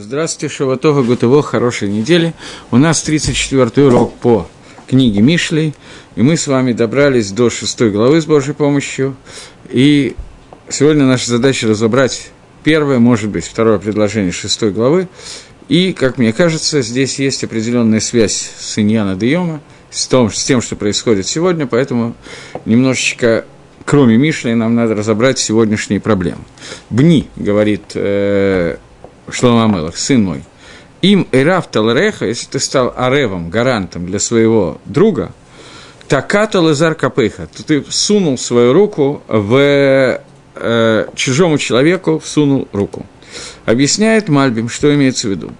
Здравствуйте, Шаватога Гутово, хорошей недели. У нас 34-й урок по книге Мишлей, и мы с вами добрались до шестой главы с Божьей помощью. И сегодня наша задача разобрать первое, может быть, второе предложение шестой главы. И, как мне кажется, здесь есть определенная связь с Иньяна Дейома, с, том, с тем, что происходит сегодня, поэтому немножечко кроме Мишлей, нам надо разобрать сегодняшние проблемы. Бни, говорит э, Шлома Амелах, сын мой, им Эраф Талреха, если ты стал аревом, гарантом для своего друга, таката лазар капыха, то ты сунул свою руку в э, чужому человеку, всунул руку. Объясняет Мальбим, что имеется в виду.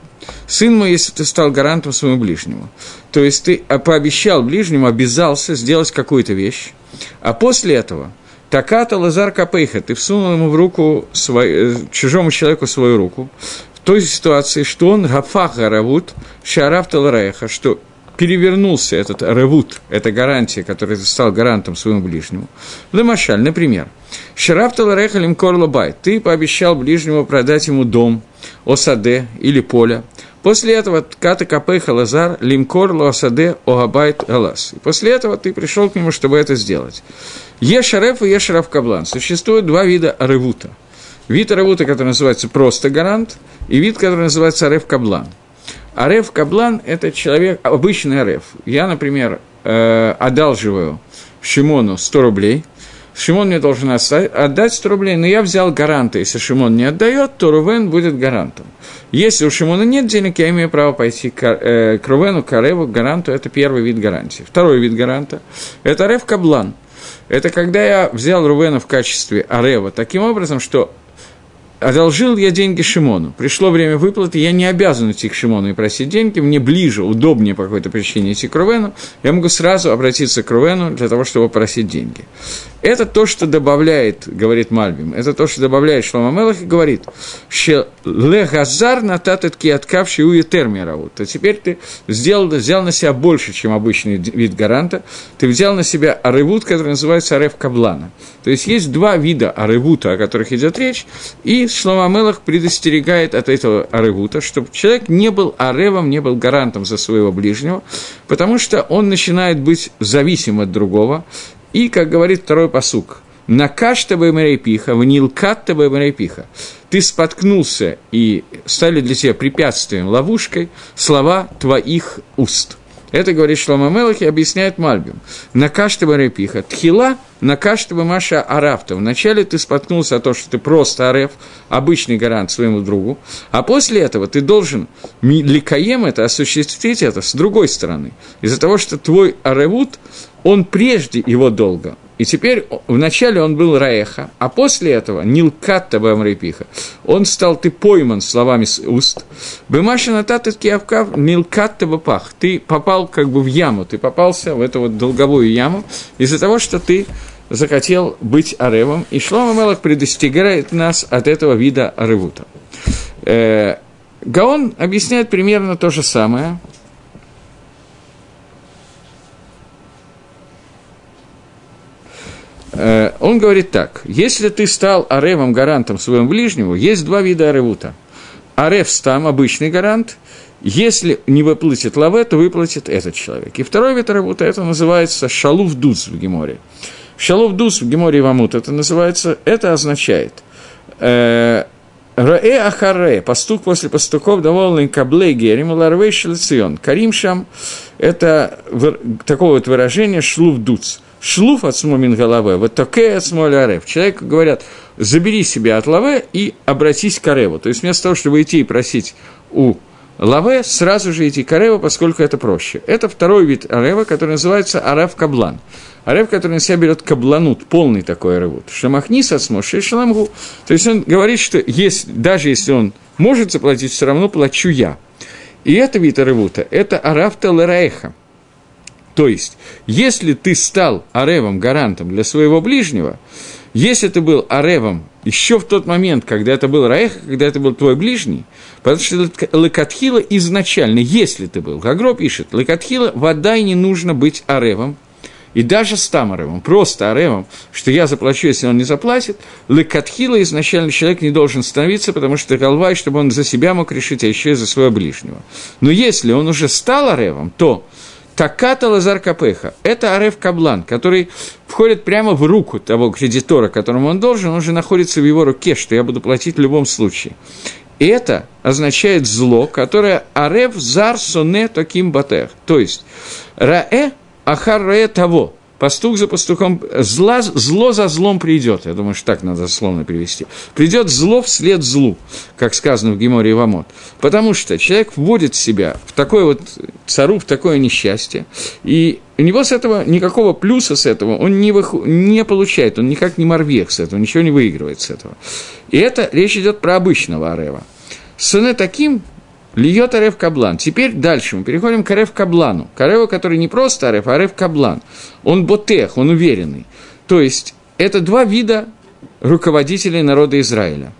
Сын мой, если ты стал гарантом своему ближнему, то есть ты пообещал ближнему, обязался сделать какую-то вещь, а после этого Таката Лазар Капейха, ты всунул ему в руку, свой, э, чужому человеку свою руку, в той ситуации, что он гафах равут шараф талареха, что перевернулся этот ревут, это гарантия, которая ты стал гарантом своему ближнему. Лемашаль, например, Шараф талареха лимкор лабай, ты пообещал ближнему продать ему дом, осаде или поле, После этого Ката Капейха Лазар Лимкор Луасаде Огабайт Галас. И после этого ты пришел к нему, чтобы это сделать. Ешареф и Ешарав Каблан. Существует два вида аревута. Вид аревута, который называется просто гарант, и вид, который называется арев каблан. Арев каблан – это человек, обычный арев. Я, например, э, одалживаю Шимону 100 рублей – Шимон мне должен отдать 100 рублей, но я взял гаранта. Если Шимон не отдает, то Рувен будет гарантом. Если у Шимона нет денег, я имею право пойти к, э, Рувену, к Ареву, к гаранту. Это первый вид гарантии. Второй вид гаранта – это Арев Каблан. Это когда я взял Рувена в качестве Арева таким образом, что одолжил я деньги Шимону. Пришло время выплаты, я не обязан идти к Шимону и просить деньги, мне ближе, удобнее по какой-то причине идти к Рувену, я могу сразу обратиться к Рувену для того, чтобы просить деньги. Это то, что добавляет, говорит Мальбим, это то, что добавляет Шлома Мелах и говорит, что легазар нататет киаткавший уетермиравут. То теперь ты сделал, взял на себя больше, чем обычный вид гаранта, ты взял на себя аревут, который называется арев каблана. То есть есть два вида аревута, о которых идет речь, и Шлома Мелах предостерегает от этого аревута, чтобы человек не был аревом, не был гарантом за своего ближнего, потому что он начинает быть зависим от другого, и, как говорит второй посук, «Накаш тебе мрейпиха, внилкат тебе мрейпиха». Ты споткнулся и стали для тебя препятствием, ловушкой слова твоих уст. Это говорит Шлома Мелахи, объясняет Мальбим. Накаш тебе мрейпиха. Тхила накаш тебе маша арафта. Вначале ты споткнулся о том, что ты просто ареф, обычный гарант своему другу, а после этого ты должен ликаем это, осуществить это с другой стороны. Из-за того, что твой аревут, он прежде его долго. И теперь вначале он был Раеха, а после этого Нилкатта Бамрепиха. Он стал ты пойман словами с уст. Бымаша нататат киавкав Нилкатта Бапах. Ты попал как бы в яму, ты попался в эту вот долговую яму из-за того, что ты захотел быть Аревом. И Шлома Мелах предостерегает нас от этого вида Аревута. Э, Гаон объясняет примерно то же самое – он говорит так, если ты стал аревом, гарантом своему ближнему, есть два вида аревута. Арев стам, обычный гарант, если не выплатит лаве, то выплатит этот человек. И второй вид аревута, это называется шалув дуц в Геморе. Шалув дуц в Геморе Вамут, это называется, это означает э, Раэ Ахаре, пастух после пастухов, довольный каблей герим, ларвей шелцион. Каримшам – это такое вот выражение шлув дуц – шлуф от смомин головы, вот такая от смоля Человеку говорят, забери себя от лаве и обратись к ареву. То есть вместо того, чтобы идти и просить у лаве, сразу же идти к ареву, поскольку это проще. Это второй вид арева, который называется арев каблан. Арев, который на себя берет кабланут, полный такой аревут. Шамахнис от смоши шаламгу. То есть он говорит, что есть, даже если он может заплатить, все равно плачу я. И это вид аревута, это арафта лерейха – то есть, если ты стал аревом, гарантом для своего ближнего, если ты был аревом еще в тот момент, когда это был раех, когда это был твой ближний, потому что Лекатхила изначально, если ты был, Гагро пишет, Лекатхила вода и не нужно быть аревом, и даже с там аревом, просто аревом, что я заплачу, если он не заплатит, лекатхила изначально человек не должен становиться, потому что голова, чтобы он за себя мог решить, а еще и за своего ближнего. Но если он уже стал аревом, то Таката Лазар Капеха – это Арев Каблан, который входит прямо в руку того кредитора, которому он должен, он же находится в его руке, что я буду платить в любом случае. И это означает зло, которое Арев Зар Соне Таким Батех. То есть, Раэ Ахар Раэ того – пастух за пастухом, зла, зло за злом придет, я думаю, что так надо словно перевести. Придет зло вслед злу, как сказано в Геморе Ивамот. Потому что человек вводит себя в такое вот цару, в такое несчастье, и у него с этого никакого плюса с этого он не, выху, не получает, он никак не морвех с этого, ничего не выигрывает с этого. И это речь идет про обычного Арева. Сыны таким Льет Арев Каблан. Теперь дальше мы переходим к Арев Каблану. К Ареву, который не просто Арев, а Арев Каблан. Он ботех, он уверенный. То есть, это два вида руководителей народа Израиля.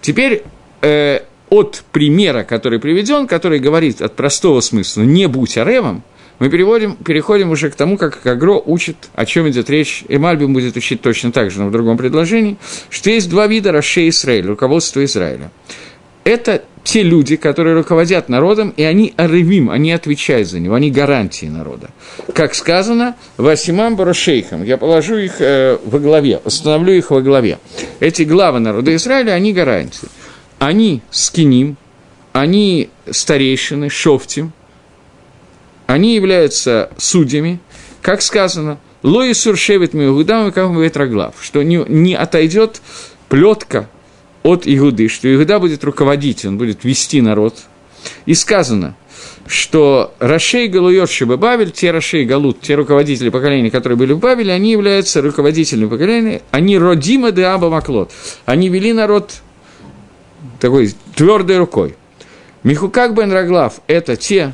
Теперь э, от примера, который приведен, который говорит от простого смысла «не будь Аревом», мы переводим, переходим уже к тому, как Агро учит, о чем идет речь, и Мальбим будет учить точно так же, но в другом предложении, что есть два вида Рашей Израиля, руководства Израиля. Это те люди, которые руководят народом, и они арывим, они отвечают за него, они гарантии народа. Как сказано, Васимам Барашейхам, я положу их э, во главе, установлю их во главе. Эти главы народа Израиля, они гарантии. Они скиним, они старейшины, шофтим, они являются судьями, как сказано, Лои Суршевит Миугудам и как Ветроглав, что не, не отойдет плетка от Игуды, что Игуда будет руководить, он будет вести народ. И сказано, что Рашей Галуйот Бабель, те Рашей Галут, те руководители поколения, которые были в Бабеле, они являются руководителями поколения, они родима де Аба Маклот. Они вели народ такой твердой рукой. Михукак бен Раглав – это те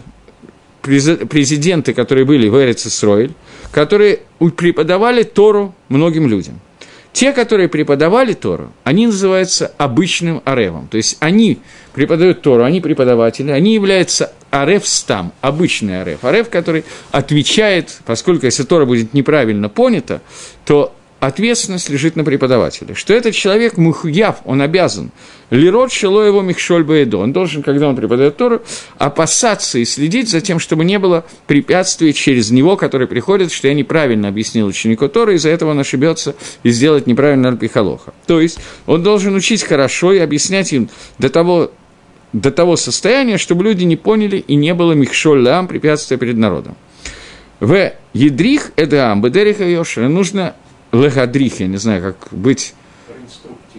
президенты, которые были в Эрице Сроиль, которые преподавали Тору многим людям – те, которые преподавали Тору, они называются обычным аревом. То есть они преподают Тору, они преподаватели, они являются арев стам, обычный арев. Арев, который отвечает, поскольку если Тора будет неправильно понята, то ответственность лежит на преподавателе. Что этот человек мухуяв, он обязан. Лирот шело его михшоль баэдо. Он должен, когда он преподает Тору, опасаться и следить за тем, чтобы не было препятствий через него, которые приходят, что я неправильно объяснил ученику Торы, из-за этого он ошибется и сделать неправильно альпихалоха. То есть он должен учить хорошо и объяснять им до того, до того состояния, чтобы люди не поняли и не было михшоль лам препятствия перед народом. В едрих эдам бедериха йошера нужно легадрих, я не знаю, как быть,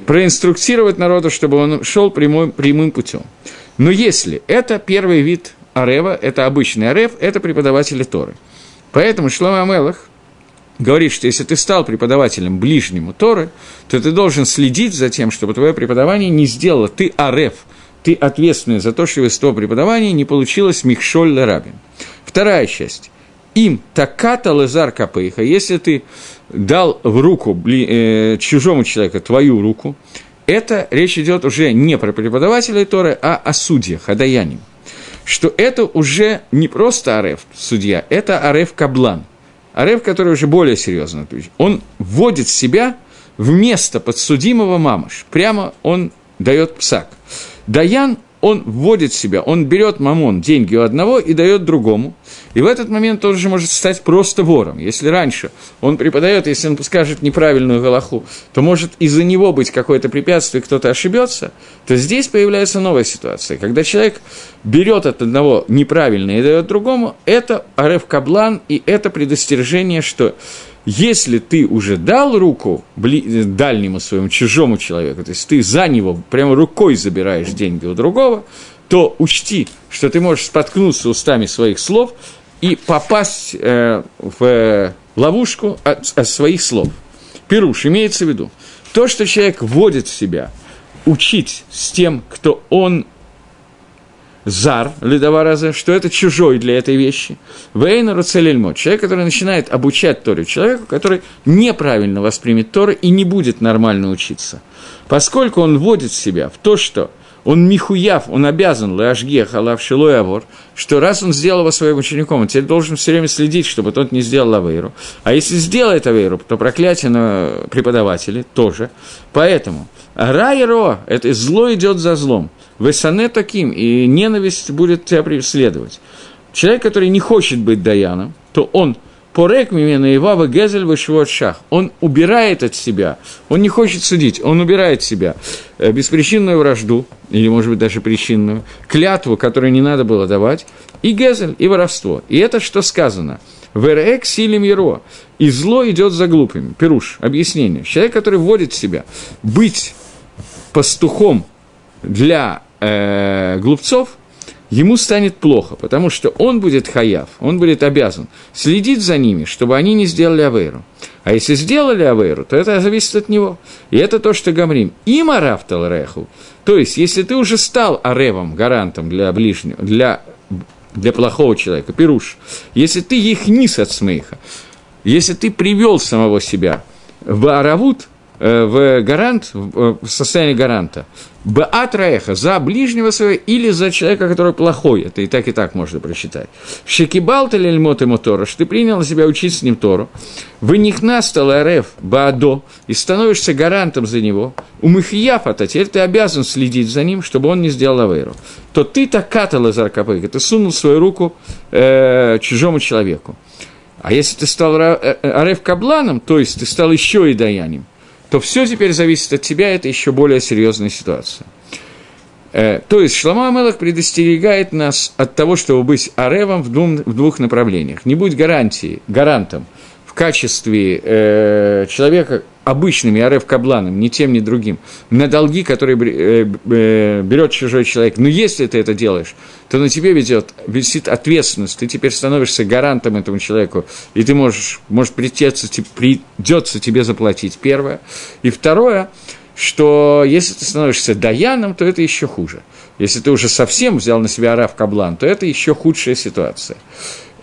проинструктировать народу, чтобы он шел прямым, прямым путем. Но если это первый вид Арева, это обычный Арев, это преподаватели Торы. Поэтому Шлома Амелах говорит, что если ты стал преподавателем ближнему Торы, то ты должен следить за тем, чтобы твое преподавание не сделало ты Арев, ты ответственный за то, что из того преподавания не получилось Михшоль Ларабин. Вторая часть. Им таката лазар капейха, если ты дал в руку э, чужому человеку твою руку, это речь идет уже не про преподавателей Торы, а о судьях, о даянии. Что это уже не просто Ареф, судья, это Ареф Каблан. Ареф, который уже более серьезно. Он вводит себя в место подсудимого мамаш. Прямо он дает псак. Даян он вводит себя, он берет мамон, деньги у одного и дает другому. И в этот момент он же может стать просто вором. Если раньше он преподает, если он скажет неправильную галаху, то может из-за него быть какое-то препятствие, кто-то ошибется, то здесь появляется новая ситуация. Когда человек берет от одного неправильное и дает другому, это ареф каблан, и это предостережение, что если ты уже дал руку дальнему своему чужому человеку, то есть ты за него прямо рукой забираешь деньги у другого, то учти, что ты можешь споткнуться устами своих слов и попасть э, в ловушку от, от своих слов. Пируш, имеется в виду, то, что человек вводит в себя, учить с тем, кто он зар, ледовараза, что это чужой для этой вещи. Вейна Руцелельмо, человек, который начинает обучать Торе человеку, который неправильно воспримет Торы и не будет нормально учиться. Поскольку он вводит себя в то, что он михуяв, он обязан, лашгех, алав шилой авор, что раз он сделал его своим учеником, он теперь должен все время следить, чтобы тот не сделал авейру. А если сделает авейру, то проклятие на преподавателей тоже. Поэтому рай ро, это зло идет за злом. Весане таким, и ненависть будет тебя преследовать. Человек, который не хочет быть даяном, то он – Порек мимена Ивава Гезель Вашивот Шах. Он убирает от себя, он не хочет судить, он убирает себя э, беспричинную вражду, или, может быть, даже причинную, клятву, которую не надо было давать, и Гезель, и воровство. И это что сказано? Верек силим еро. И зло идет за глупыми. Перуш, объяснение. Человек, который вводит в себя быть пастухом для э, глупцов – ему станет плохо, потому что он будет хаяв, он будет обязан следить за ними, чтобы они не сделали авейру. А если сделали авейру, то это зависит от него. И это то, что говорим. Им арафтал реху. То есть, если ты уже стал аревом, гарантом для ближнего, для, для плохого человека, пируш, если ты их низ от смеха, если ты привел самого себя в аравут, в гарант, э, в состоянии гаранта, Баат Раеха, за ближнего своего или за человека, который плохой, это и так, и так можно прочитать. Шекибал ты лельмот ему Тора, что ты принял на себя учить с ним Тору, вы них настал Ареф Баадо, и становишься гарантом за него, у Михияфата, теперь ты обязан следить за ним, чтобы он не сделал авейру, то ты так катал из ты сунул свою руку э, чужому человеку. А если ты стал э, Ареф Кабланом, то есть ты стал еще и даянием, то все теперь зависит от тебя, это еще более серьезная ситуация. Э, то есть Шлама Амелах предостерегает нас от того, чтобы быть аревом в, двум, в двух направлениях. Не будь гарантией, гарантом в качестве э, человека, обычным Ярев Кабланом, ни тем, ни другим, на долги, которые э, э, берет чужой человек. Но если ты это делаешь, то на тебе ведет, висит ответственность, ты теперь становишься гарантом этому человеку, и ты можешь, может придется, придется тебе заплатить, первое. И второе, что если ты становишься даяном, то это еще хуже. Если ты уже совсем взял на себя Арав Каблан, то это еще худшая ситуация.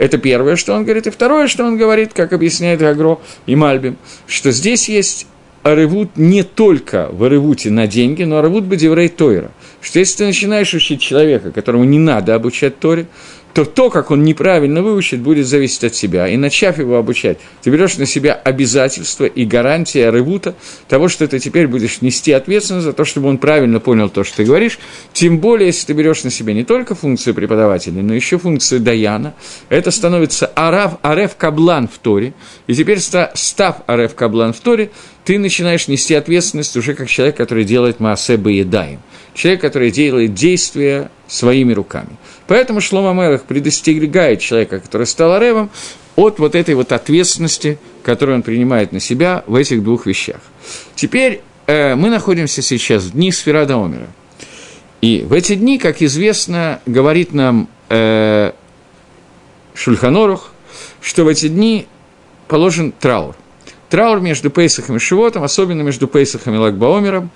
Это первое, что он говорит. И второе, что он говорит, как объясняет Гагро и Мальбим, что здесь есть аревут не только в аревуте на деньги, но аревут бадеврей Тойра. Что если ты начинаешь учить человека, которому не надо обучать Торе, то то, как он неправильно выучит, будет зависеть от себя. И начав его обучать, ты берешь на себя обязательства и гарантия рывута того, что ты теперь будешь нести ответственность за то, чтобы он правильно понял то, что ты говоришь. Тем более, если ты берешь на себя не только функцию преподавателя, но еще функцию Даяна, это становится арав, ареф каблан в Торе. И теперь, став ареф каблан в Торе, ты начинаешь нести ответственность уже как человек, который делает маасе баедаем. Человек, который делает действия своими руками. Поэтому Шлома Мелах предостерегает человека, который стал Аревом, от вот этой вот ответственности, которую он принимает на себя в этих двух вещах. Теперь э, мы находимся сейчас в дни Сферада Омера. И в эти дни, как известно, говорит нам э, Шульханорух, что в эти дни положен траур. Траур между Пейсахом и Шивотом, особенно между Пейсахом и Лагбаомером,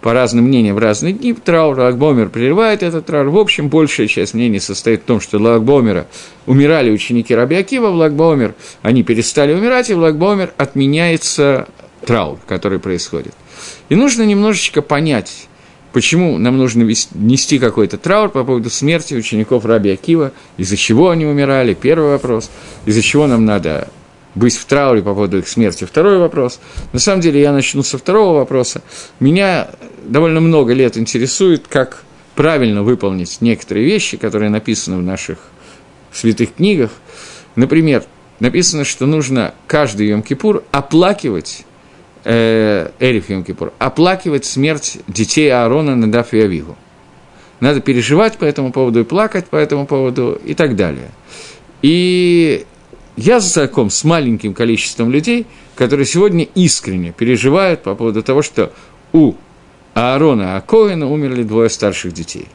по разным мнениям в разные дни траур, Лагбомер прерывает этот траур. В общем, большая часть мнений состоит в том, что Лагбомера умирали ученики Раби Акива, в Лагбомер они перестали умирать, и в Лагбомер отменяется траур, который происходит. И нужно немножечко понять, почему нам нужно нести какой-то траур по поводу смерти учеников Раби Акива, из-за чего они умирали, первый вопрос, из-за чего нам надо быть в трауре по поводу их смерти. Второй вопрос. На самом деле я начну со второго вопроса. Меня довольно много лет интересует, как правильно выполнить некоторые вещи, которые написаны в наших святых книгах. Например, написано, что нужно каждый Йом-Кипур оплакивать э, Эриф Йом-Кипур, оплакивать смерть детей Аарона, Надав и Авигу. Надо переживать по этому поводу и плакать по этому поводу и так далее. И я знаком с маленьким количеством людей, которые сегодня искренне переживают по поводу того, что у Аарона Акоина умерли двое старших детей.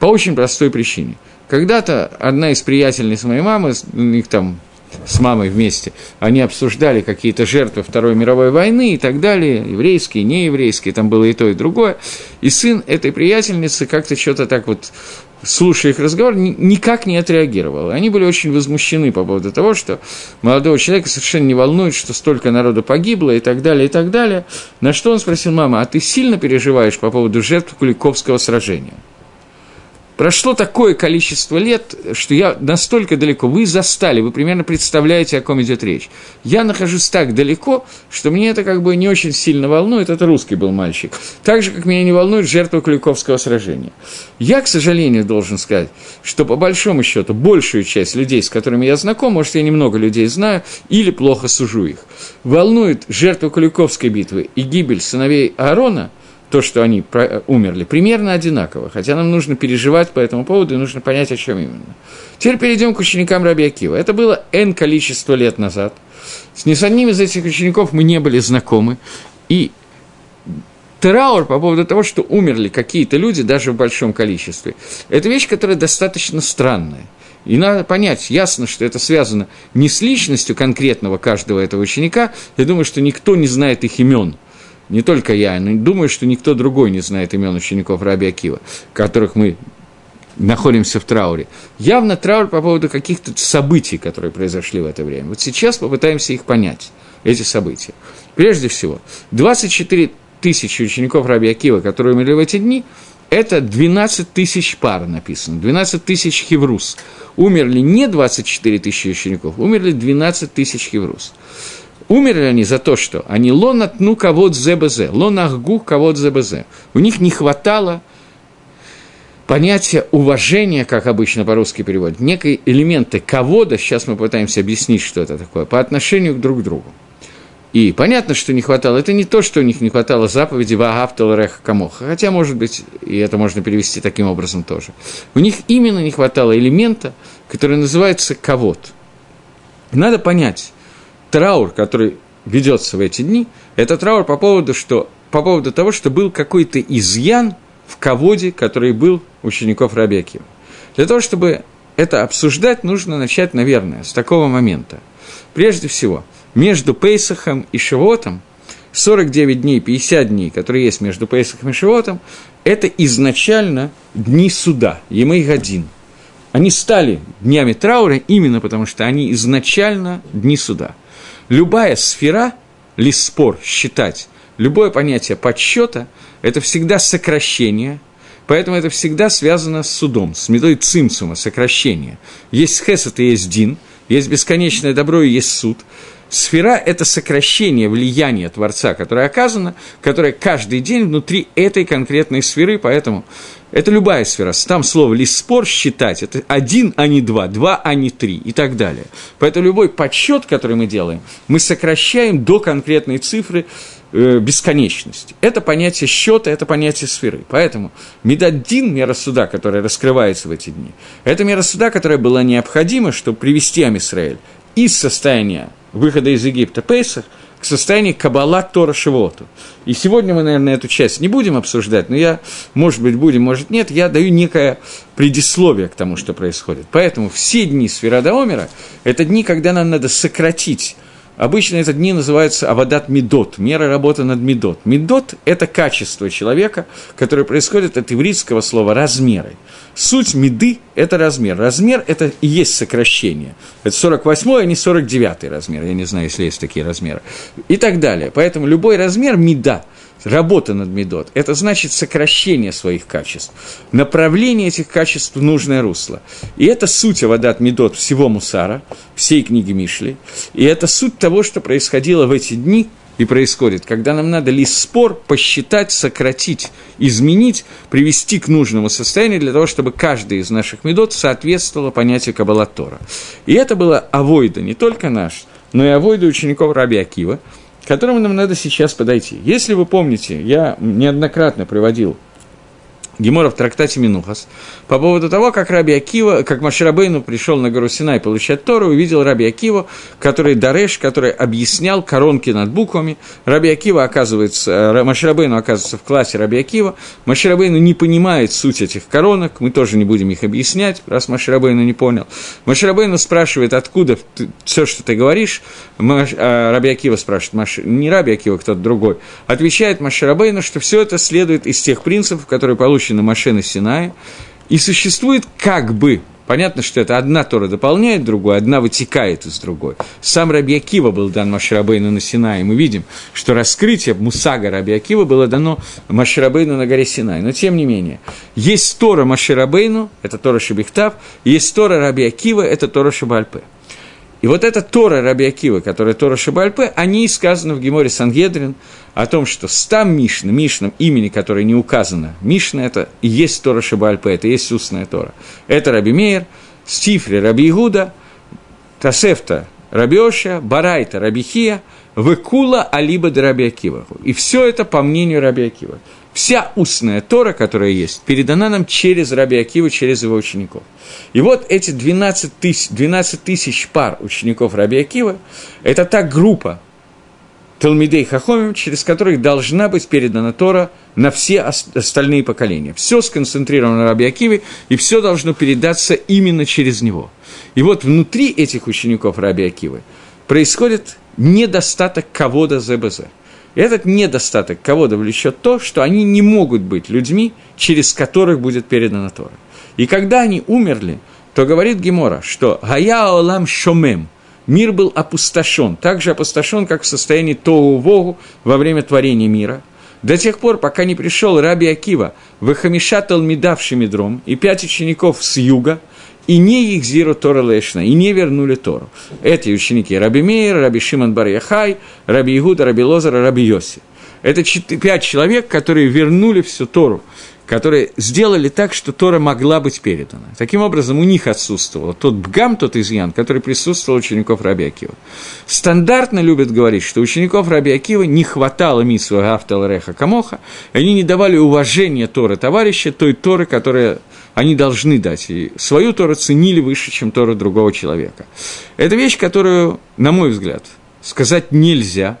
По очень простой причине. Когда-то одна из приятельниц моей мамы, у них там с мамой вместе, они обсуждали какие-то жертвы Второй мировой войны и так далее, еврейские, нееврейские, там было и то, и другое. И сын этой приятельницы как-то что-то так вот слушая их разговор, никак не отреагировал. Они были очень возмущены по поводу того, что молодого человека совершенно не волнует, что столько народу погибло и так далее, и так далее. На что он спросил, мама, а ты сильно переживаешь по поводу жертв Куликовского сражения? Прошло такое количество лет, что я настолько далеко, вы застали, вы примерно представляете, о ком идет речь. Я нахожусь так далеко, что мне это как бы не очень сильно волнует, это русский был мальчик. Так же, как меня не волнует жертва Куликовского сражения. Я, к сожалению, должен сказать, что по большому счету большую часть людей, с которыми я знаком, может, я немного людей знаю, или плохо сужу их, волнует жертва Куликовской битвы и гибель сыновей Аарона – то, что они умерли, примерно одинаково, хотя нам нужно переживать по этому поводу и нужно понять, о чем именно. Теперь перейдем к ученикам Раби Акива. Это было N количество лет назад. С ни с одним из этих учеников мы не были знакомы, и траур по поводу того, что умерли какие-то люди, даже в большом количестве, это вещь, которая достаточно странная. И надо понять, ясно, что это связано не с личностью конкретного каждого этого ученика. Я думаю, что никто не знает их имен не только я, но думаю, что никто другой не знает имен учеников Раби Акива, которых мы находимся в трауре. Явно траур по поводу каких-то событий, которые произошли в это время. Вот сейчас попытаемся их понять, эти события. Прежде всего, 24 тысячи учеников Раби Акива, которые умерли в эти дни, это 12 тысяч пар написано, 12 тысяч хеврус. Умерли не 24 тысячи учеников, умерли 12 тысяч хеврус. Умерли они за то, что они лонат ну кавод збз, лонахгу кавод збз. У них не хватало понятия уважения, как обычно по-русски переводят, некие элементы кавода, сейчас мы пытаемся объяснить, что это такое, по отношению к друг другу. И понятно, что не хватало. Это не то, что у них не хватало заповеди «Ваагавтал рех камоха», хотя, может быть, и это можно перевести таким образом тоже. У них именно не хватало элемента, который называется «кавод». Надо понять, траур, который ведется в эти дни, это траур по поводу, что, по поводу того, что был какой-то изъян в ководе, который был учеников Рабиакива. Для того, чтобы это обсуждать, нужно начать, наверное, с такого момента. Прежде всего, между Пейсахом и Шивотом, 49 дней, 50 дней, которые есть между Пейсахом и Шивотом, это изначально дни суда, Емей Гадин. Они стали днями траура именно потому, что они изначально дни суда – любая сфера, лиспор, считать, любое понятие подсчета – это всегда сокращение, поэтому это всегда связано с судом, с медой цимцума, сокращение. Есть хесед и есть дин, есть бесконечное добро и есть суд. Сфера – это сокращение влияния Творца, которое оказано, которое каждый день внутри этой конкретной сферы, поэтому это любая сфера. Там слово «лиспор» считать – это один, а не два, два, а не три и так далее. Поэтому любой подсчет, который мы делаем, мы сокращаем до конкретной цифры э, бесконечности. Это понятие счета, это понятие сферы. Поэтому медадин, мера суда, которая раскрывается в эти дни, это мера суда, которая была необходима, чтобы привести Амисраэль из состояния выхода из Египта Пейсах – к состоянию Кабала Тора Шивоту. И сегодня мы, наверное, эту часть не будем обсуждать, но я, может быть, будем, может, нет, я даю некое предисловие к тому, что происходит. Поэтому все дни Сферадаомера – это дни, когда нам надо сократить Обычно эти дни называются Авадат Медот, мера работы над Медот. Медот – это качество человека, которое происходит от еврейского слова «размеры». Суть меды – это размер. Размер – это и есть сокращение. Это 48 а не 49 размер. Я не знаю, если есть такие размеры. И так далее. Поэтому любой размер – меда работа над медот, это значит сокращение своих качеств, направление этих качеств в нужное русло. И это суть Авадат Медот всего Мусара, всей книги Мишли, и это суть того, что происходило в эти дни – и происходит, когда нам надо лишь спор посчитать, сократить, изменить, привести к нужному состоянию для того, чтобы каждый из наших медот соответствовало понятию Кабалатора. И это было авойда не только наш, но и авойда учеников Раби Акива, к которому нам надо сейчас подойти. Если вы помните, я неоднократно приводил Гемора в трактате Минухас, по поводу того, как Раби Акива, как Маширабейну пришел на гору Синай получать Тору, увидел Раби Акива, который Дареш, который объяснял коронки над буквами. Раби Акива оказывается, э, Маширабейну оказывается в классе Раби Акива. Маширабейну не понимает суть этих коронок, мы тоже не будем их объяснять, раз Маширабейну не понял. Маширабейну спрашивает, откуда все, что ты говоришь. Маш, а Раби Акива спрашивает, Маш, не Раби Акива, кто-то другой. Отвечает Маширабейну, что все это следует из тех принципов, которые получены Маше на Синае, И существует как бы Понятно, что это одна Тора дополняет другую, одна вытекает из другой. Сам Раби Акива был дан Маширабейну на Синай. Мы видим, что раскрытие Мусага Раби Акива было дано Маширабейну на горе Синай. Но тем не менее, есть Тора Маширабейну, это Тора Шабихтав, есть Тора Раби Акива, это Тора Шабальпе. И вот эта Тора Раби Акива, которая Тора Шабальпе, они сказаны в Геморе Сангедрин о том, что стам Мишна, Мишном имени, которое не указано, Мишна – это и есть Тора Шабальпе, это и есть устная Тора. Это Раби Мейер, Стифри Раби Игуда, Тасефта Раби Оша, Барайта Раби Хия, Векула Алиба Раби Акива. И все это по мнению Раби Акива. Вся устная Тора, которая есть, передана нам через Раби Акива, через его учеников. И вот эти 12 тысяч, 12 тысяч пар учеников Раби Акива – это та группа Талмидей Хахомим, через которых должна быть передана Тора на все остальные поколения. Все сконцентрировано на Раби Акиве, и все должно передаться именно через него. И вот внутри этих учеников Раби Акивы происходит недостаток кого-то ЗБЗ – и этот недостаток кого-то влечет то, что они не могут быть людьми, через которых будет передана Тора. И когда они умерли, то говорит Гемора, что «Гая олам шомем» – мир был опустошен, так же опустошен, как в состоянии Тоу Вогу во время творения мира, до тех пор, пока не пришел Раби Акива, Вахамиша Талмидавший Медром и пять учеников с юга – и не их зиру Тора Лешна, и не вернули Тору. Эти ученики Раби Мейер, Раби Шимон Бар Яхай, Раби Игуда, Раби Лозар, Раби Йоси. Это пять человек, которые вернули всю Тору, которые сделали так, что Тора могла быть передана. Таким образом, у них отсутствовал тот бгам, тот изъян, который присутствовал у учеников Раби Акива. Стандартно любят говорить, что учеников Раби Акива не хватало митсу Гафтал Реха Камоха, они не давали уважения Торы товарища, той Торы, которая они должны дать. И свою Тору ценили выше, чем Тору другого человека. Это вещь, которую, на мой взгляд, сказать нельзя,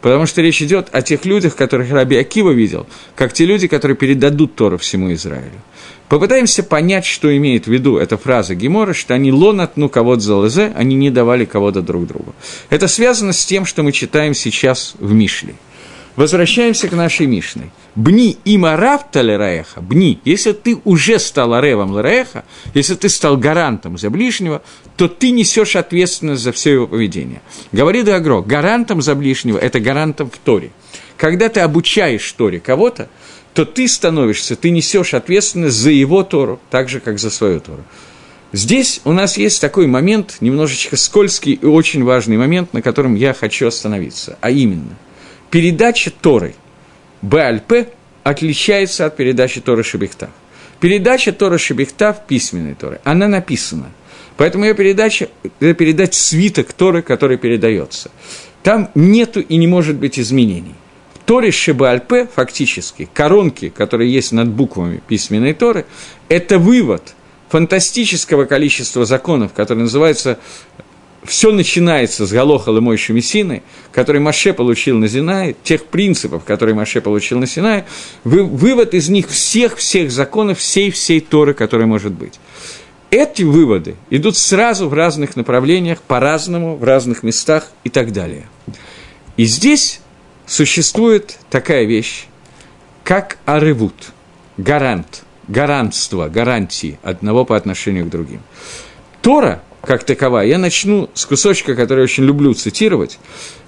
потому что речь идет о тех людях, которых Раби Акива видел, как те люди, которые передадут Тору всему Израилю. Попытаемся понять, что имеет в виду эта фраза Гемора, что они лонат ну кого-то за лезе, они не давали кого-то друг другу. Это связано с тем, что мы читаем сейчас в Мишле – Возвращаемся к нашей Мишной. Бни има равта лераеха, бни, если ты уже стал аревом лераеха, если ты стал гарантом за ближнего, то ты несешь ответственность за все его поведение. Говорит Агро, гарантом за ближнего – это гарантом в Торе. Когда ты обучаешь Торе кого-то, то ты становишься, ты несешь ответственность за его Тору, так же, как за свою Тору. Здесь у нас есть такой момент, немножечко скользкий и очень важный момент, на котором я хочу остановиться, а именно – передача Торы БАЛП отличается от передачи Торы Шебехтав. Передача Торы Шебехтав, письменной Торы, она написана. Поэтому ее передача – это передать свиток Торы, который передается. Там нету и не может быть изменений. В Торе Шебальпе, фактически, коронки, которые есть над буквами письменной Торы, это вывод фантастического количества законов, которые называются все начинается с Галоха Лемой Шемисины, который Маше получил на Синае, тех принципов, которые Маше получил на Синае, вы, вывод из них всех-всех законов, всей-всей Торы, которая может быть. Эти выводы идут сразу в разных направлениях, по-разному, в разных местах и так далее. И здесь существует такая вещь, как арывут, гарант, гарантство, гарантии одного по отношению к другим. Тора – как таковая. Я начну с кусочка, который я очень люблю цитировать.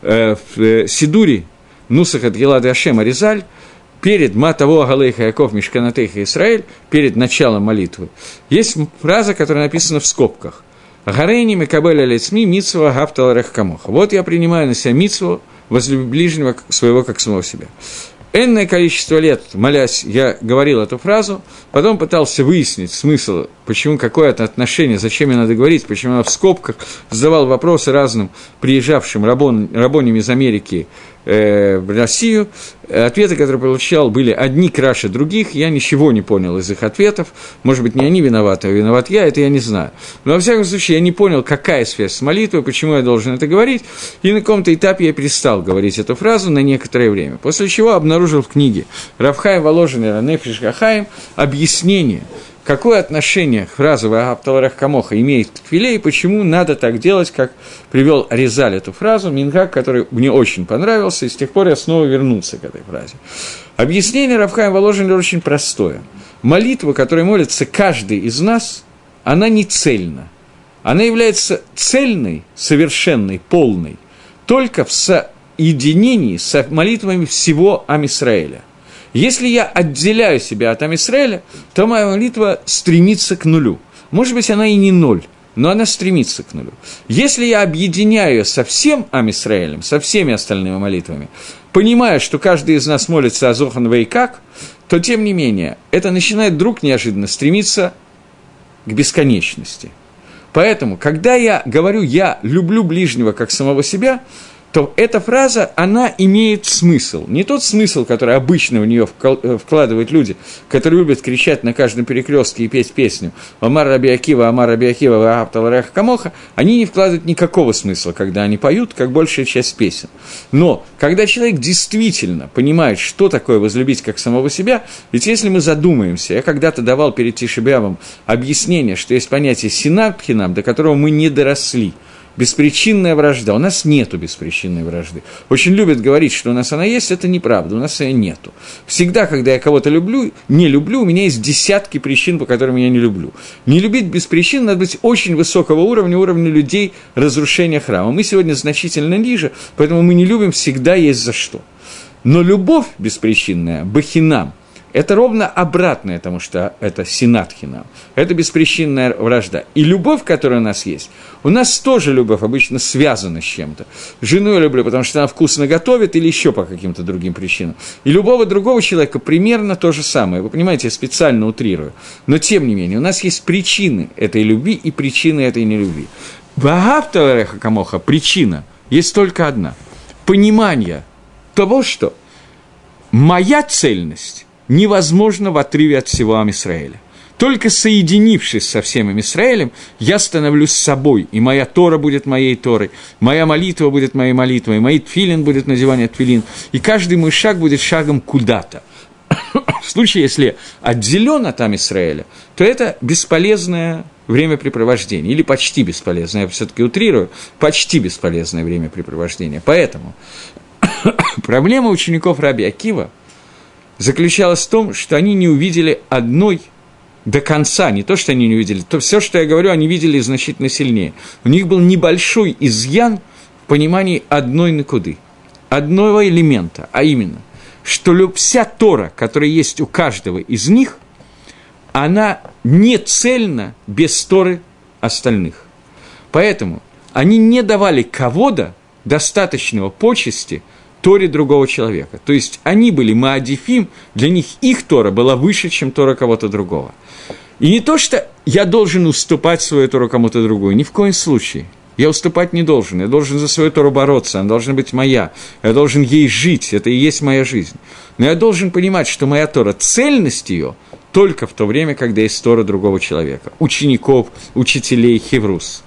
Э, в э, Сидуре Нусах от Гелады Ашем Аризаль перед Матаво Галейха Яков Мишканатейха Израиль, перед началом молитвы, есть фраза, которая написана в скобках. Гарейни Мекабеля Лецми Митсва Гаптал Рехкамоха. Вот я принимаю на себя Митсву возле ближнего своего, как самого себя. Энное количество лет, молясь, я говорил эту фразу, потом пытался выяснить смысл, почему какое-то отношение, зачем мне надо говорить, почему я в скобках задавал вопросы разным приезжавшим рабон, рабоням из Америки э, в Россию. Ответы, которые получал, были одни краше других. Я ничего не понял из их ответов. Может быть, не они виноваты, а виноват я, это я не знаю. Но, во всяком случае, я не понял, какая связь с молитвой, почему я должен это говорить. И на каком-то этапе я перестал говорить эту фразу на некоторое время. После чего обнаружил в книге Равхай Воложин и Гахаем объяснение – какое отношение фраза «Вагапталарах камоха» имеет к тфиле и почему надо так делать, как привел Резаль эту фразу, Мингак, который мне очень понравился, и с тех пор я снова вернулся к этой фразе. Объяснение Равхаем Воложина очень простое. молитва, которой молится каждый из нас, она не цельна. Она является цельной, совершенной, полной, только в соединении с молитвами всего Амисраэля. Если я отделяю себя от Амисраэля, то моя молитва стремится к нулю. Может быть, она и не ноль, но она стремится к нулю. Если я объединяю ее со всем Амисраэлем, со всеми остальными молитвами, понимая, что каждый из нас молится о Зохан Вейкак, то, тем не менее, это начинает вдруг неожиданно стремиться к бесконечности. Поэтому, когда я говорю «я люблю ближнего как самого себя», то эта фраза, она имеет смысл. Не тот смысл, который обычно в нее э, вкладывают люди, которые любят кричать на каждом перекрестке и петь песню «Амар Раби Акива, Амар Раби Акива, Вааптал Рех Камоха», они не вкладывают никакого смысла, когда они поют, как большая часть песен. Но, когда человек действительно понимает, что такое возлюбить как самого себя, ведь если мы задумаемся, я когда-то давал перед Тишебявом объяснение, что есть понятие «синапхинам», до которого мы не доросли – беспричинная вражда. У нас нету беспричинной вражды. Очень любят говорить, что у нас она есть, это неправда, у нас ее нету. Всегда, когда я кого-то люблю, не люблю, у меня есть десятки причин, по которым я не люблю. Не любить без причин надо быть очень высокого уровня, уровня людей разрушения храма. Мы сегодня значительно ниже, поэтому мы не любим, всегда есть за что. Но любовь беспричинная, бахинам – это ровно обратное тому, что это синатхина. Это беспричинная вражда. И любовь, которая у нас есть, у нас тоже любовь обычно связана с чем-то. Жену я люблю, потому что она вкусно готовит или еще по каким-то другим причинам. И любого другого человека примерно то же самое. Вы понимаете, я специально утрирую. Но тем не менее, у нас есть причины этой любви и причины этой нелюбви. Вагапталареха Камоха причина есть только одна. Понимание того, что моя цельность невозможно в отрыве от всего Амисраэля. Только соединившись со всем Израилем, я становлюсь собой, и моя Тора будет моей Торой, моя молитва будет моей молитвой, мой тфилин будет надевание тфилин, и каждый мой шаг будет шагом куда-то. В случае, если отделен от Израиля, то это бесполезное времяпрепровождение, или почти бесполезное, я все-таки утрирую, почти бесполезное времяпрепровождение. Поэтому проблема учеников Раби Акива – заключалась в том, что они не увидели одной до конца, не то, что они не увидели, то все, что я говорю, они видели значительно сильнее. У них был небольшой изъян в понимании одной накуды, одного элемента, а именно, что вся Тора, которая есть у каждого из них, она не цельна без Торы остальных. Поэтому они не давали кого-то достаточного почести – Торе другого человека. То есть они были Маадифим, для них их Тора была выше, чем Тора кого-то другого. И не то, что я должен уступать свою Тору кому-то другому, ни в коем случае. Я уступать не должен, я должен за свою Тору бороться, она должна быть моя, я должен ей жить, это и есть моя жизнь. Но я должен понимать, что моя Тора, цельность ее только в то время, когда есть Тора другого человека, учеников, учителей, хеврус.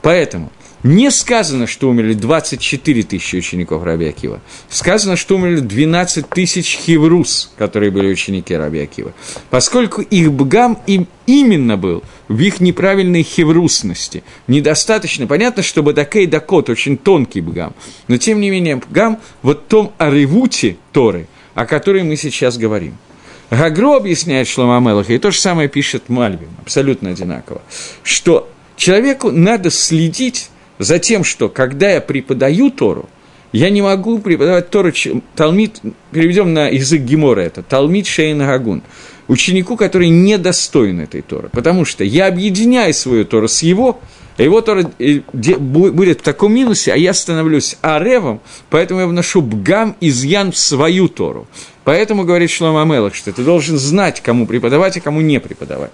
Поэтому – не сказано, что умерли 24 тысячи учеников Раби Акива. Сказано, что умерли 12 тысяч хеврус, которые были ученики Раби Акива. Поскольку их бгам им именно был в их неправильной хеврусности. Недостаточно. Понятно, что Бадакей Дакот очень тонкий бгам. Но, тем не менее, бгам вот том аревуте Торы, о которой мы сейчас говорим. Гагро объясняет Шлома Мелаха, и то же самое пишет Мальбим, абсолютно одинаково, что человеку надо следить за тем, что когда я преподаю Тору, я не могу преподавать Тору, Талмит, переведем на язык Гемора это, Талмит Шейн Гагун, ученику, который недостоин этой Торы, потому что я объединяю свою Тору с его, а его Тора э, будет в таком минусе, а я становлюсь аревом, поэтому я вношу бгам, изъян в свою Тору. Поэтому говорит Шлома Амелах, что ты должен знать, кому преподавать, а кому не преподавать.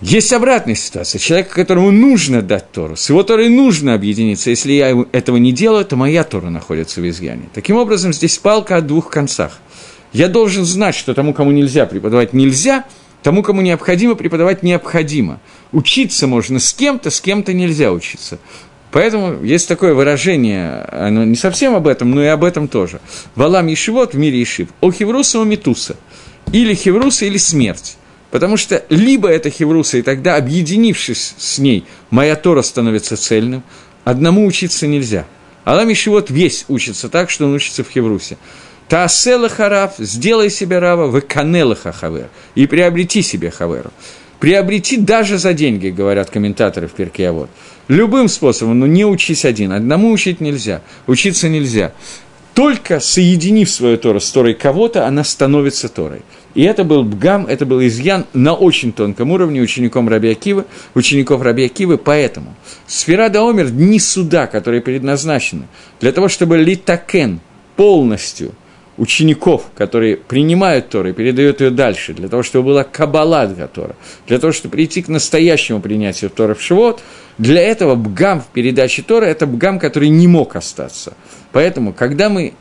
Есть обратная ситуация. Человек, которому нужно дать Тору, с его Торой нужно объединиться. Если я этого не делаю, то моя Тора находится в изъянии. Таким образом, здесь палка о двух концах. Я должен знать, что тому, кому нельзя преподавать, нельзя, тому, кому необходимо преподавать, необходимо. Учиться можно с кем-то, с кем-то нельзя учиться. Поэтому есть такое выражение, оно не совсем об этом, но и об этом тоже. Валам Ешивот в мире Ешив. О Хевруса, о Метуса. Или Хевруса, или смерть. Потому что либо это хевруса, и тогда, объединившись с ней, моя Тора становится цельным, одному учиться нельзя. Алам Ишивот весь учится так, что он учится в хеврусе. Таасела харав, сделай себе рава, выканела хавер, и приобрети себе хаверу. Приобрети даже за деньги, говорят комментаторы в перке вот. Любым способом, но не учись один. Одному учить нельзя, учиться нельзя. Только соединив свою Тору с Торой кого-то, она становится Торой. И это был бгам, это был изъян на очень тонком уровне учеником Раби Акивы, учеников Раби Акивы, поэтому Сфера Даомер – дни суда, которые предназначены для того, чтобы литакен полностью учеников, которые принимают Тору и передают ее дальше, для того, чтобы была каббала для Тора, для того, чтобы прийти к настоящему принятию Тора в Шивот, для этого бгам в передаче Тора – это бгам, который не мог остаться. Поэтому, когда мы,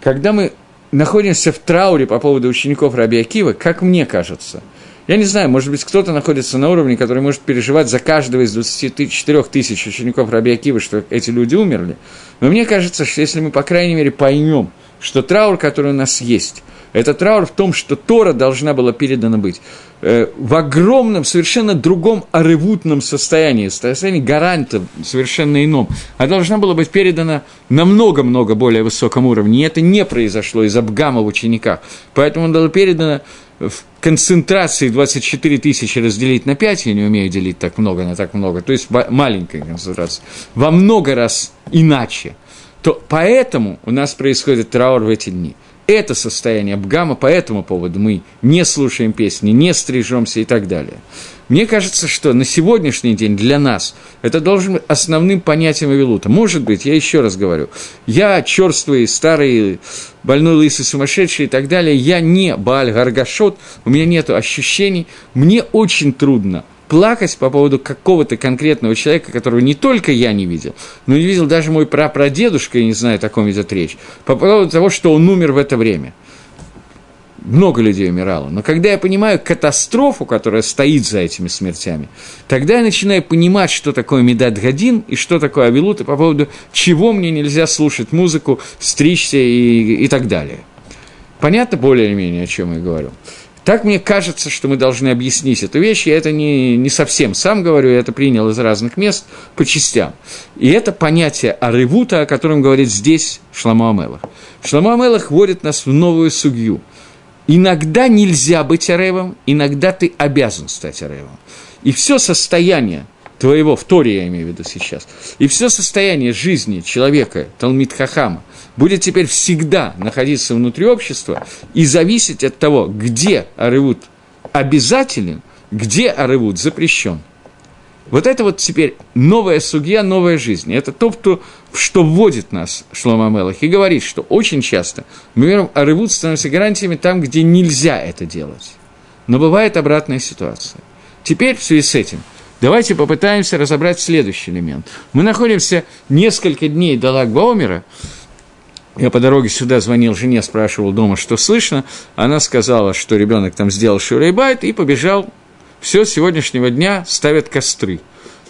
когда мы находимся в трауре по поводу учеников Раби Акива, как мне кажется, я не знаю, может быть, кто-то находится на уровне, который может переживать за каждого из 24 тысяч учеников Раби Акива, что эти люди умерли. Но мне кажется, что если мы, по крайней мере, поймем – что траур, который у нас есть, это траур в том, что Тора должна была передана быть э, в огромном, совершенно другом оревутном состоянии, состоянии гаранта совершенно ином. Она должна была быть передана на много-много более высоком уровне. И это не произошло из Абгама в учениках. Поэтому она была передана в концентрации 24 тысячи разделить на 5, я не умею делить так много на так много, то есть маленькая концентрация, во много раз иначе – то поэтому у нас происходит траур в эти дни. Это состояние Бгама, по этому поводу мы не слушаем песни, не стрижемся и так далее. Мне кажется, что на сегодняшний день для нас это должен быть основным понятием Авилута. Может быть, я еще раз говорю, я черствый, старый, больной, лысый, сумасшедший и так далее, я не Бааль Гаргашот, у меня нет ощущений, мне очень трудно – плакать по поводу какого-то конкретного человека, которого не только я не видел, но не видел даже мой прапрадедушка, я не знаю, о таком идет речь, по поводу того, что он умер в это время. Много людей умирало. Но когда я понимаю катастрофу, которая стоит за этими смертями, тогда я начинаю понимать, что такое Медад Гадин и что такое Авилут, и по поводу чего мне нельзя слушать музыку, стричься и, и так далее. Понятно более или менее, о чем я говорю? Так мне кажется, что мы должны объяснить эту вещь, я это не, не совсем сам говорю, я это принял из разных мест по частям. И это понятие Арывута, о котором говорит здесь Шламу Амелах. Шламу Амелах вводит нас в новую судью. Иногда нельзя быть Аревом, иногда ты обязан стать Аревом. И все состояние твоего, в Торе я имею в виду сейчас, и все состояние жизни человека, Талмит Хахама, будет теперь всегда находиться внутри общества и зависеть от того, где Арывуд обязателен, где Арывуд запрещен. Вот это вот теперь новая судья, новая жизнь. Это то, кто, что вводит нас Шлома Мелах и говорит, что очень часто мы верим, Арывуд становится гарантиями там, где нельзя это делать. Но бывает обратная ситуация. Теперь в связи с этим – Давайте попытаемся разобрать следующий элемент. Мы находимся несколько дней до Лагбаумера. Я по дороге сюда звонил жене, спрашивал дома, что слышно. Она сказала, что ребенок там сделал שיעורי בית и побежал. Все, с сегодняшнего дня ставят костры.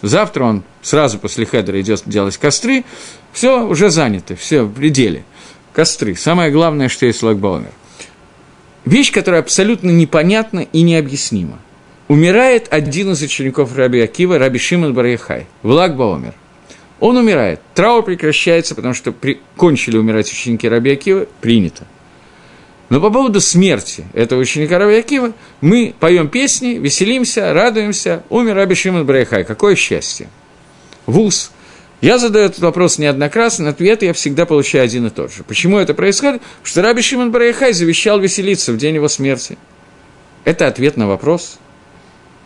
Завтра он сразу после хедера идет делать костры. Все, уже занято, все при деле. Костры. Самое главное, что есть Лаг ба-Омер. Вещь, которая абсолютно непонятна и необъяснима умирает один из учеников Раби Акива, Раби Шимон Бар Йохай, в Лаг ба-Омер. Он умирает. Траур прекращается, потому что при... кончили умирать ученики Раби Акива, принято. Но по поводу смерти этого ученика Раби Акива мы поем песни, веселимся, радуемся. Умер Раби Шимон Барьяхай. Какое счастье! Вуз. Я задаю этот вопрос неоднократно, ответ я всегда получаю один и тот же. Почему это происходит? Потому что Раби Шимон Барьяхай завещал веселиться в день его смерти. Это ответ на вопрос –